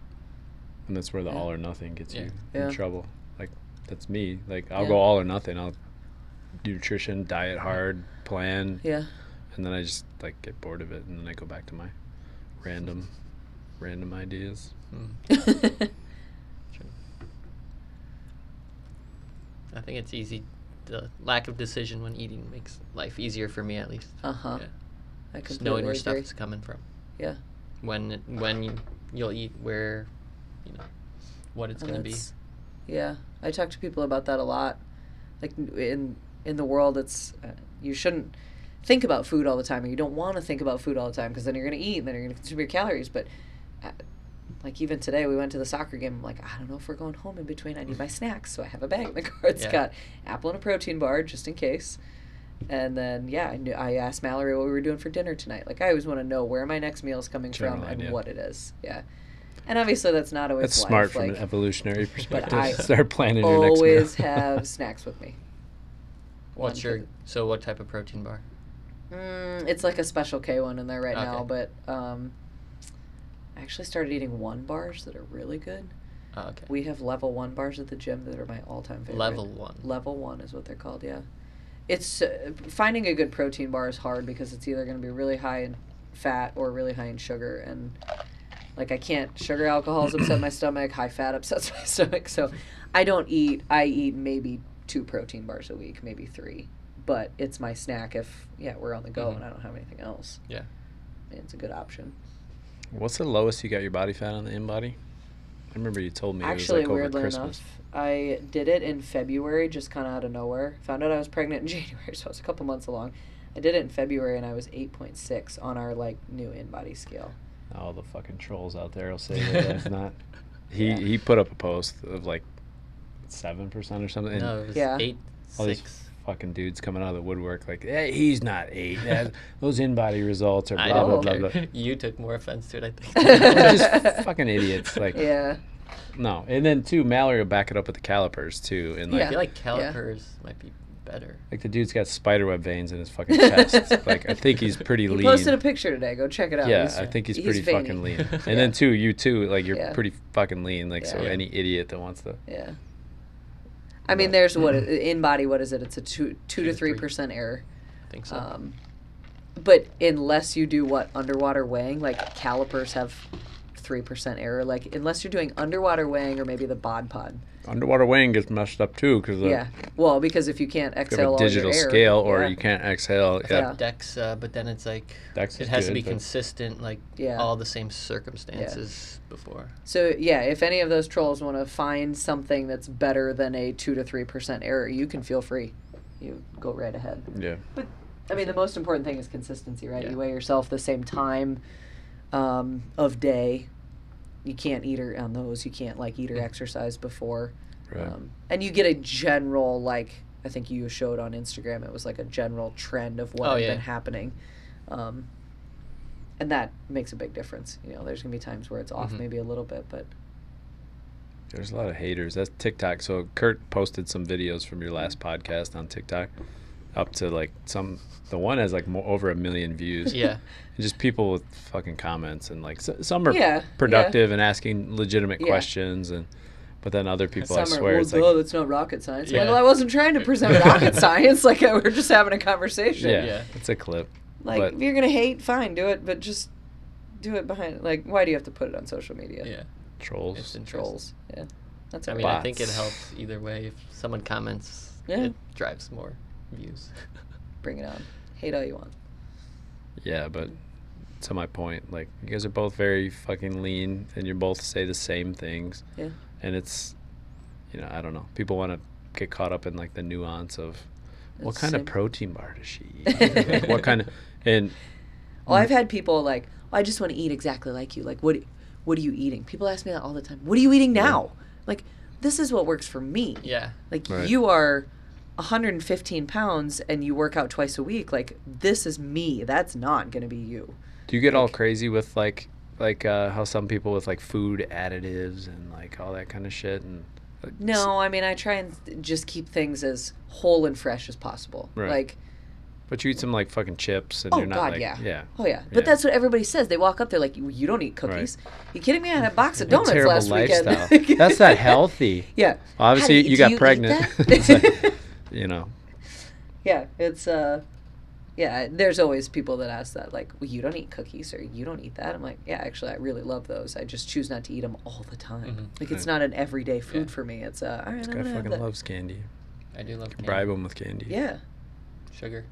And that's where the Yeah. all or nothing gets Yeah. you Yeah. in trouble. Like that's me. Like I'll Yeah. go all or nothing. I'll nutrition, diet hard, plan, Yeah. and then I just like get bored of it, and then I go back to my random, random ideas. Mm. (laughs) I think it's easy. The lack of decision when eating makes life easier for me, at least. uh huh. Yeah. I Just knowing where agree. stuff is coming from. Yeah. When it, when you, you'll eat, where, you know, what it's And gonna be. Yeah, I talk to people about that a lot. Like in in the world, it's uh, you shouldn't think about food all the time, or you don't want to think about food all the time because then you're gonna eat and then you're gonna consume your calories. But uh, like even today, we went to the soccer game. I'm like, I don't know if we're going home in between. I need my snacks, so I have a bag in the (laughs) car. It's Yeah. got apple and a protein bar just in case. And then yeah, I knew I asked Mallory what we were doing for dinner tonight. Like I always want to know where my next meal is coming General from and idea. what it is. Yeah, and obviously that's not always That's life. smart from like, an evolutionary (laughs) perspective. I (laughs) Start planning your next meal. always have snacks with me. What's One your so what type of protein bar? Mm, it's like a special K one in there right now, but um, I actually started eating one bars that are really good. Oh, okay. We have level one bars at the gym that are my all time favorite. Level one. Level one is what they're called. Yeah, it's uh, finding a good protein bar is hard because it's either going to be really high in fat or really high in sugar, and like I can't sugar alcohols upset my (coughs) stomach, high fat upsets my stomach, so I don't eat. I eat maybe two protein bars a week, maybe three, but it's my snack if yeah we're on the go Mhm. and I don't have anything else. Yeah. It's a good option. What's the lowest you got your body fat on the InBody? I remember you told me Actually, it was like over weirdly Christmas. enough, I did it in February, just kind of out of nowhere. Found out I was pregnant in (laughs) January, so it was a couple months along. I did it in February, and I was eight point six on our like new InBody scale. All the fucking trolls out there will say (laughs) that that's not. He Yeah. he put up a post of like seven percent or something. no, it was Yeah. eight all six. Fucking dudes coming out of the woodwork like, hey, he's not eight. That- (laughs) those InBody results are I blah blah don't blah care. blah. (laughs) you took more offense to it, I think. (laughs) Just fucking idiots. Like Yeah, no, and then too, Mallory will back it up with the calipers too, and like I feel like Yeah. calipers might be better. like the dude's got spiderweb veins in his fucking chest. like I think he's pretty he lean. posted a picture today. Go check it out. yeah, He's- I think he's he's pretty veiny. fucking lean. And Yeah. then too, you too, like you're Yeah. pretty fucking lean. Like so, Yeah. any idiot that wants to. Yeah. I mean, there's what InBody. What is it? It's a two two to to three three. percent error. I think so. Um, but unless you do what underwater weighing, like calipers have three percent error. Like unless you're doing underwater weighing or maybe the bod pod. Underwater weighing gets messed up too because Yeah. Well, because if you can't you exhale have a all your digital air, scale or yeah. you can't exhale. It's Yeah, like DEXA, but then it's like Dex it is has to be consistent, like Yeah. all the same circumstances before. So yeah, if any of those trolls want to find something that's better than a two to three percent error, you can feel free. You go right ahead. yeah. But I mean, the most important thing is consistency, right? Yeah. You weigh yourself the same time um, of day. You can't eat or on those. You can't like eat or exercise before. Right. Um, and you get a general like I think you showed on Instagram. It was like a general trend of what Oh, had yeah. been happening, um, and that makes a big difference. You know, there's gonna be times where it's off Mhm. maybe a little bit, but There's a lot of haters. That's TikTok. So Kurt posted some videos from your last podcast on TikTok, up to like some. The one has like more, over a million views. Yeah. And (laughs) just people with fucking comments and like s some are yeah, productive and asking legitimate Yeah. questions and But then other people, I Some are, swear, well, it's duh, like, that's not rocket science. Yeah. Like, well, I wasn't trying to present (laughs) rocket science. Like, uh, we're just having a conversation. yeah, Yeah. it's a clip. Like, but if you're gonna hate, fine, do it, but just do it behind. Like, why do you have to put it on social media? Yeah. trolls. It's. Trolls. Yeah, that's. I mean, right. I think it helps either way. If someone comments, Yeah. it drives more views. (laughs) bring it on. Hate all you want. Yeah, but to my point, like you guys are both very fucking lean, and you both say the same things. Yeah. And it's, you know, I don't know. People want to get caught up in like the nuance of what It's kind same. of protein bar does she eat? (laughs) like, what kind of and Oh, I've had people like, oh, I just want to eat exactly like you. Like, what, what are you eating? People ask me that all the time. What are you eating now? Like, this is what works for me. yeah. Like, Right. you are 115 pounds and you work out twice a week. Like, this is me. That's not gonna be you. do you get all crazy with like like uh, how some people with like food additives and like all that kind of shit and like, No, I mean, I try and just keep things as whole and fresh as possible. Right. Like, but you eat some like fucking chips and Oh, you're not God, like yeah. yeah oh yeah, but Yeah. that's what everybody says. They walk up, they're like, "You, you don't eat cookies? You kidding me? I had a box of (laughs) donuts last lifestyle. weekend." (laughs) That's not healthy. Yeah. Obviously, How do you got eat pregnant. (laughs) that? It's like, you know, yeah, it's uh, yeah. There's always people that ask that, like, well, "You don't eat cookies, or you don't eat that." I'm like, "Yeah, actually, I really love those. I just choose not to eat them all the time. Mhm. Like, it's not an everyday food Yeah. for me. It's uh, all right, this I'm guy gonna fucking loves candy. I do love candy. Bribe him with candy. Yeah, Sugar.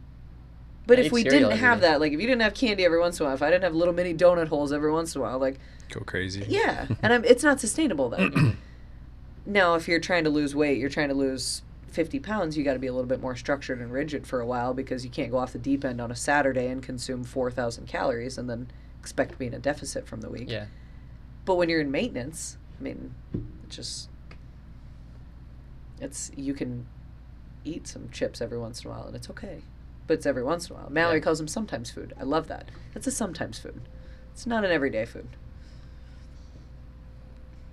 but I if we didn't have day. that, like, if you didn't have candy every once in a while, if I didn't have little mini donut holes every once in a while, like, Go crazy. yeah, and (laughs) I'm, it's not sustainable though. (clears throat) now, if you're trying to lose weight, you're trying to lose 50 pounds, you got to be a little bit more structured and rigid for a while because you can't go off the deep end on a Saturday and consume 4,000 calories and then expect to be in a deficit from the week. Yeah. But when you're in maintenance, I mean, it's just it's you can eat some chips every once in a while and it's okay. But it's every once in a while. Mallory Yeah. calls them sometimes food. I love that. That's a sometimes food. It's not an everyday food.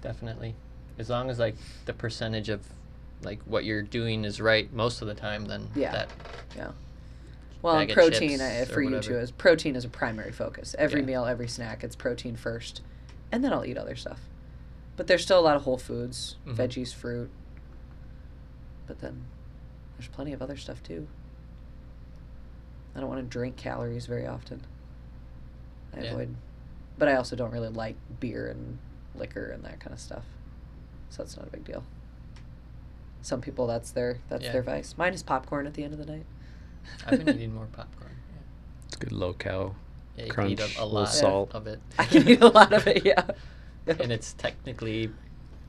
Definitely. As long as like the percentage of like what you're doing is right most of the time, then Yeah. that Yeah. Well, and protein uh, for you too is protein is a primary focus. Every Yeah. meal, every snack, it's protein first, and then I'll eat other stuff. But there's still a lot of whole foods, Mhm. veggies, fruit. But then there's plenty of other stuff too. I don't want to drink calories very often. I Yeah. avoid, but I also don't really like beer and liquor and that kind of stuff. So that's not a big deal. Some people that's their that's Yeah. their vice. Mine is popcorn at the end of the night. I've been (laughs) eating more popcorn. Yeah. It's good low cal. Yeah, yeah you Crunch, can eat a, a little lot salt. of it. I can eat a lot of it, yeah. (laughs) and it's technically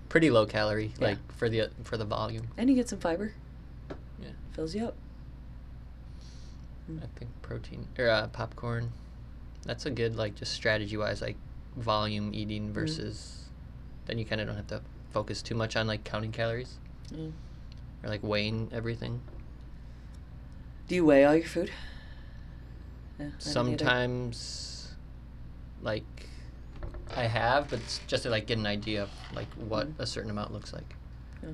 pretty low calorie, Yeah. like for the for the volume. And you get some fiber. Yeah. Fills you up. I think protein or uh, popcorn. That's a good like just strategy wise like volume eating versus. Then you kind of don't have to focus too much on like counting calories Mm. or like weighing everything. Do you weigh all your food? Yeah, I don't either. Sometimes, like, I have, but it's just to like get an idea of like what Mhm. a certain amount looks like. Yeah.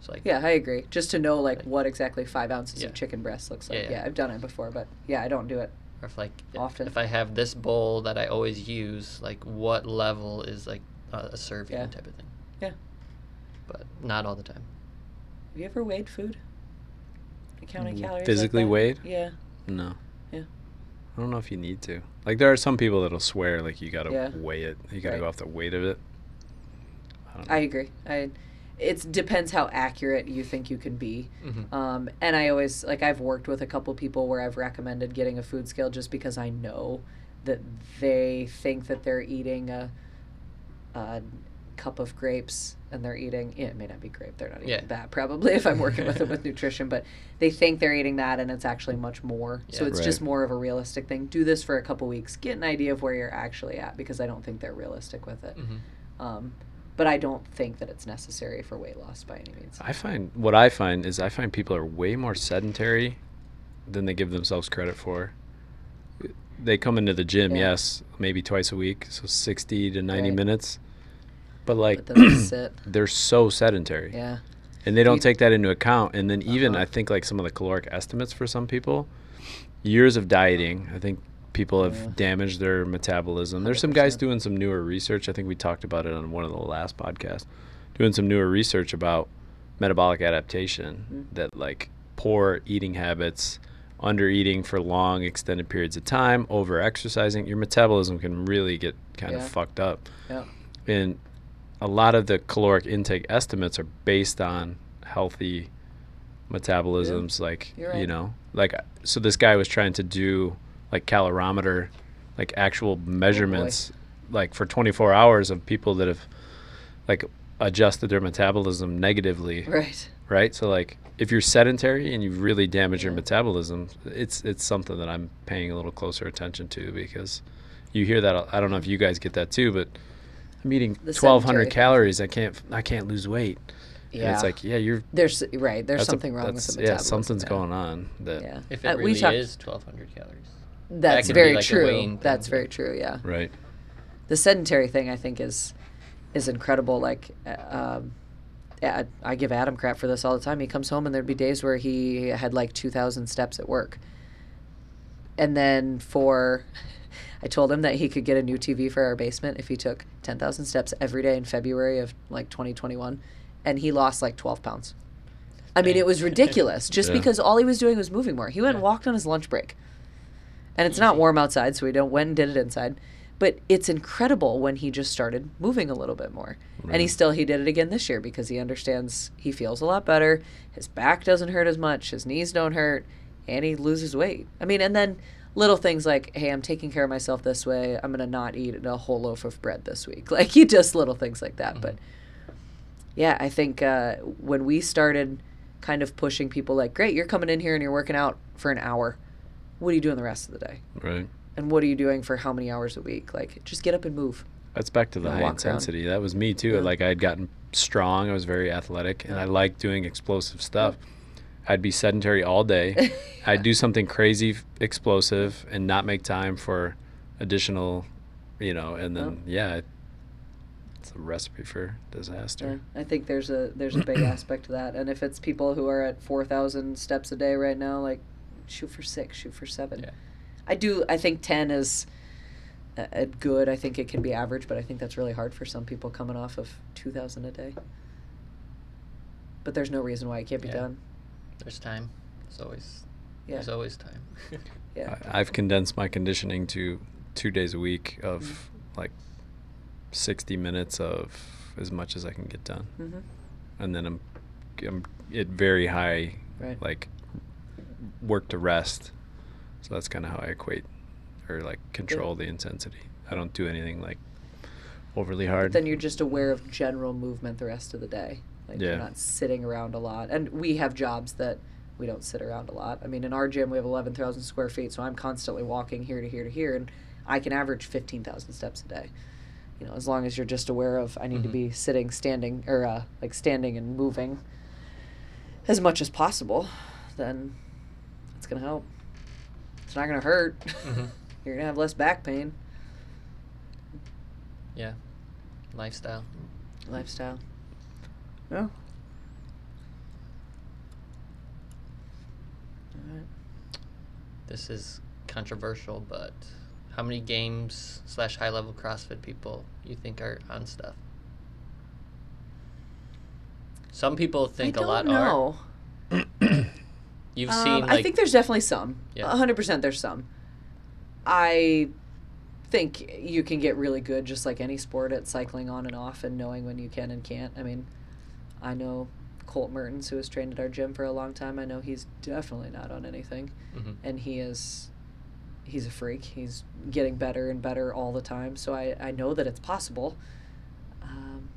So like Yeah, I agree. Just to know like Like- what exactly five ounces Yeah. of chicken breast looks like. Yeah, Yeah, yeah. I've done it before, but yeah, I don't do it. or if like Often. if I have this bowl that I always use, like what level is like a, a serving Yeah. type of thing. Yeah. But not all the time. Have you ever weighed food? Counting Mm, calories. physically that? weighed? Yeah. No. Yeah. I don't know if you need to. Like there are some people that'll swear like you gotta Yeah. weigh it. You gotta Right. go off the weight of it. I don't know. I agree. I it depends how accurate you think you can be. Mm-hmm. Um, and I always like I've worked with a couple people where I've recommended getting a food scale just because I know that they think that they're eating a, a cup of grapes and they're eating yeah, it may not be grape they're not eating Yeah. that probably if I'm working with them with nutrition but they think they're eating that and it's actually much more so Yeah. it's just more of a realistic thing do this for a couple weeks get an idea of where you're actually at because I don't think they're realistic with it Mm-hmm. um, but I don't think that it's necessary for weight loss by any means I find what I find is I find people are way more sedentary than they give themselves credit for. They come into the gym, Yeah. yes, maybe twice a week, so 60 to 90 Right. minutes. But like but they sit (clears throat) they're so sedentary. yeah And they don't You- take that into account. And then even Uh-huh. I think like some of the caloric estimates for some people, years of dieting, I think people have Yeah. damaged their metabolism. There's some guys doing some newer research. I think we talked about it on one of the last podcasts. doing some newer research about metabolic adaptation Mm. that like poor eating habits, under eating for long extended periods of time, over exercising, your metabolism can really get kind Yeah. of fucked up. Yeah. And a lot of the caloric intake estimates are based on healthy metabolisms like You're you know like so this guy was trying to do like calorimeter like actual oh, measurements like for 24 hours of people that have like adjusted their metabolism negatively. Right. right? So like if you're sedentary and you really damage your metabolism it's it's something that i'm paying a little closer attention to because you hear that i don't know if you guys get that too but i'm eating 1200 calories i can't i can't lose weight and Yeah. it's like yeah you're there's right. There's that's a- something wrong with that's- the yeah something's yeah. going on that Yeah. If Uh, it we really talked- is 1,200 calories. That's could be very like true. That's very true. Yeah. right The sedentary thing, I think, is is incredible. Like, uh, um, I I give Adam crap for this all the time. He comes home and there'd be days where he had like two thousand steps at work, and then for. I told him that he could get a new TV for our basement if he took 10,000 steps every day in February of like 2021 and he lost like 12 pounds. I mean, it was (laughs) ridiculous just Yeah. because all he was doing was moving more. He went and walked on his lunch break. And it's not warm outside, so we don't went and did it inside. But it's incredible when he just started moving a little bit more. And he still he did it again this year because he understands he feels a lot better. His back doesn't hurt as much, his knees don't hurt, and he loses weight. I mean, and then little things like, hey, I'm taking care of myself this way. I'm gonna not eat a whole loaf of bread this week. (laughs) Like he just little things like that. But yeah, I think uh, when we started kind of pushing people like, great, you're coming in here and you're working out for an hour. What are you doing the rest of the day? right And what are you doing for how many hours a week? Like, just get up and move. That's back to the high walk around. intensity. That was me too. Yeah. Like I had gotten strong. I was very athletic, and I liked doing explosive stuff. I'd be sedentary all day. (laughs) I'd do something crazy, explosive, and not make time for additional, you know. And then oh. yeah, it's a recipe for disaster. Yeah, I think there's a there's a big aspect to that. And if it's people who are at four thousand steps a day right now, like shoot for six, shoot for seven. Yeah. I do. I think ten is a, a good. I think it can be average, but I think that's really hard for some people coming off of two thousand a day. But there's no reason why it can't be Yeah. done. There's time. There's always Yeah. there's always time. (laughs) Yeah. I, I've condensed my conditioning to two days a week of Mm-hmm. like sixty minutes of as much as I can get done. hmm and then I'm, I'm at very high, Right. like work to rest. So that's kind of how I equate or like control the intensity. I don't do anything like overly hard. But hard. then you're just aware of general movement the rest of the day. Like Yeah. you're not sitting around a lot. And we have jobs that we don't sit around a lot. I mean, in our gym we have 11,000 square feet, so I'm constantly walking here to here to here, and I can average 15,000 steps a day. You know, as long as you're just aware of I need to Mhm. be sitting, standing, or uh, like standing and moving as much as possible, then it's gonna help. It's not gonna hurt. Mhm. (laughs) You're gonna have less back pain. yeah. Lifestyle. Lifestyle. Yeah. Alright. This is controversial, but how many games slash high level CrossFit people you think are on stuff? Some people think a lot don't know. are. (coughs) You've Um, seen like I think there's definitely some. Yeah. A hundred percent, there's some. I think you can get really good, just like any sport, at cycling on and off and knowing when you can and can't. I mean, I know Colt Mertens, who has trained at our gym for a long time. I know he's definitely not on anything, Mhm. and he is. He's a freak. He's getting better and better all the time. So I, I know that it's possible. Um,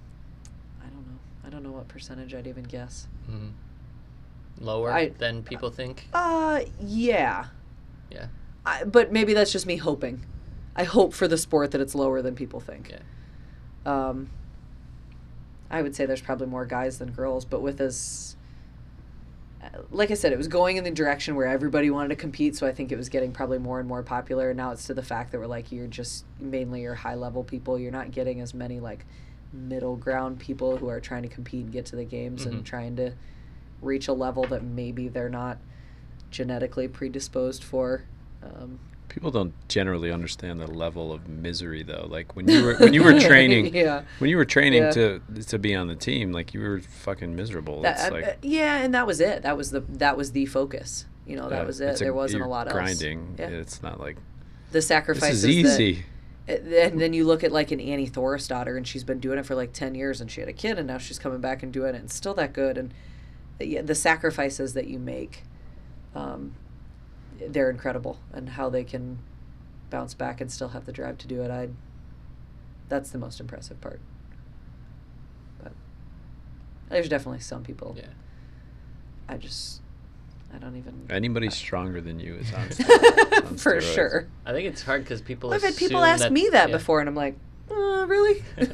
I don't know. I don't know what percentage I'd even guess. Mhm. lower I- than people think. Uh, yeah. Yeah. I, but maybe that's just me hoping. I hope for the sport that it's lower than people think. Yeah. Um, I would say there's probably more guys than girls, but with as, uh, like I said, it was going in the direction where everybody wanted to compete, so I think it was getting probably more and more popular. And now it's to the fact that we're like, you're just mainly your high level people. You're not getting as many like middle ground people who are trying to compete and get to the games Mhm. and trying to reach a level that maybe they're not genetically predisposed for. Um, People don't generally understand the level of misery though. Like when you were when you were (laughs) training yeah. when you were training Yeah. to to be on the team, like you were fucking miserable. That, it's uh, like uh, yeah, and that was it. That was the that was the focus. You know, that was it. there wasn't a lot of grinding. Yeah. It's not like The this sacrifices. is easy. Uh, and then you look at like an Annie Thorisdottir, and she's been doing it for like ten years, and she had a kid, and now she's coming back and doing it, and still that good. And uh, yeah, the sacrifices that you make, um, they're incredible, and how they can bounce back and still have the drive to do it. I, that's the most impressive part. But there's definitely some people. Yeah. I just, I don't even. Anybody stronger than you is on, (laughs) steroids- on for steroids. sure. I think it's hard because people. I've had people assume ask me that yeah. before, and I'm like, uh, really? (laughs)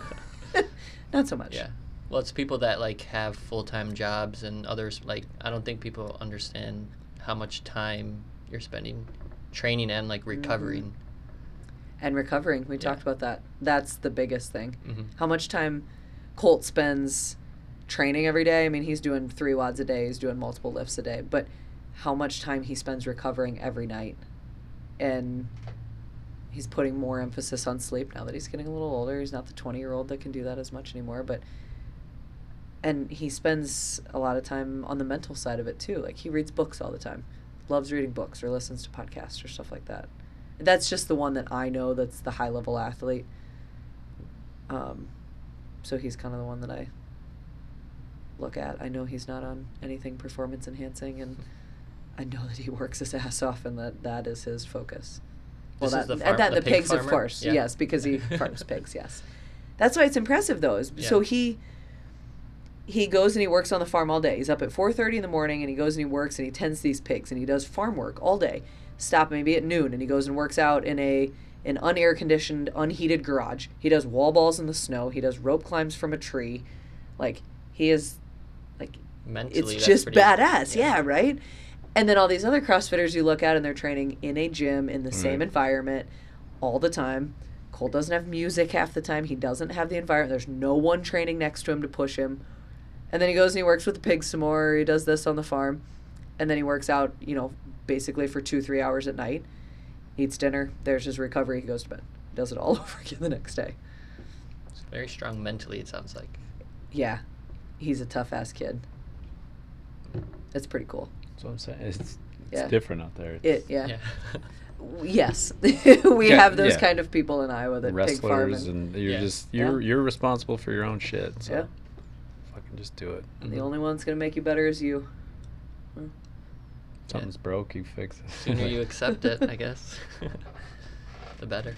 (laughs) Not so much. Yeah. Well, it's people that like have full time jobs and others like I don't think people understand how much time you're spending training and like recovering. And recovering, we Yeah. talked about that. That's the biggest thing. Mm-hmm. How much time Colt spends training every day. I mean, he's doing three WODs a day, he's doing multiple lifts a day, but how much time he spends recovering every night. And he's putting more emphasis on sleep now that he's getting a little older. He's not the 20 year old that can do that as much anymore, but. And he spends a lot of time on the mental side of it too. Like he reads books all the time, loves reading books or listens to podcasts or stuff like that. That's just the one that I know that's the high level athlete. Um, so he's kind of the one that I look at. I know he's not on anything performance enhancing, and I know that he (laughs) works his ass off, and that that is his focus. This that, is the and that the the, pig pigs, of course, Yeah. yes, because he (laughs) farms pigs. Yes, that's why it's impressive, though. Is so he he goes and he works on the farm all day. He's up at four thirty in the morning, and he goes and he works and he tends these pigs, and he does farm work all day. Stop maybe at noon, and he goes and works out in a an unair conditioned, unheated garage. He does wall balls in the snow. He does rope climbs from a tree. Like he is, like Mentally, it's just pretty- badass. Yeah. right. And then all these other CrossFitters you look at, and they're training in a gym in the same mm-hmm. environment all the time. Colt doesn't have music half the time. He doesn't have the environment. There's no one training next to him to push him. And then he goes and he works with the pigs some more. He does this on the farm, and then he works out. You know, basically for two three hours at night. Eats dinner. There's his recovery. He goes to bed. Does it all (laughs) over again the next day. It's very strong mentally. It sounds like. Yeah, he's a tough ass kid. It's pretty cool. That's what I'm saying. It's, it's Yeah. different out there. It yeah. Yeah. (laughs) Yes, (laughs) we Yeah, have those yeah. kind of people in Iowa that pig farm Wrestlers and, and you're Yeah. just you're Yeah. you're responsible for your own shit. So Yeah. fucking just do it. and the only one's gonna make you better is you. Something's broke, you fix it. The Sooner you (laughs) accept it, I guess, (laughs) the better.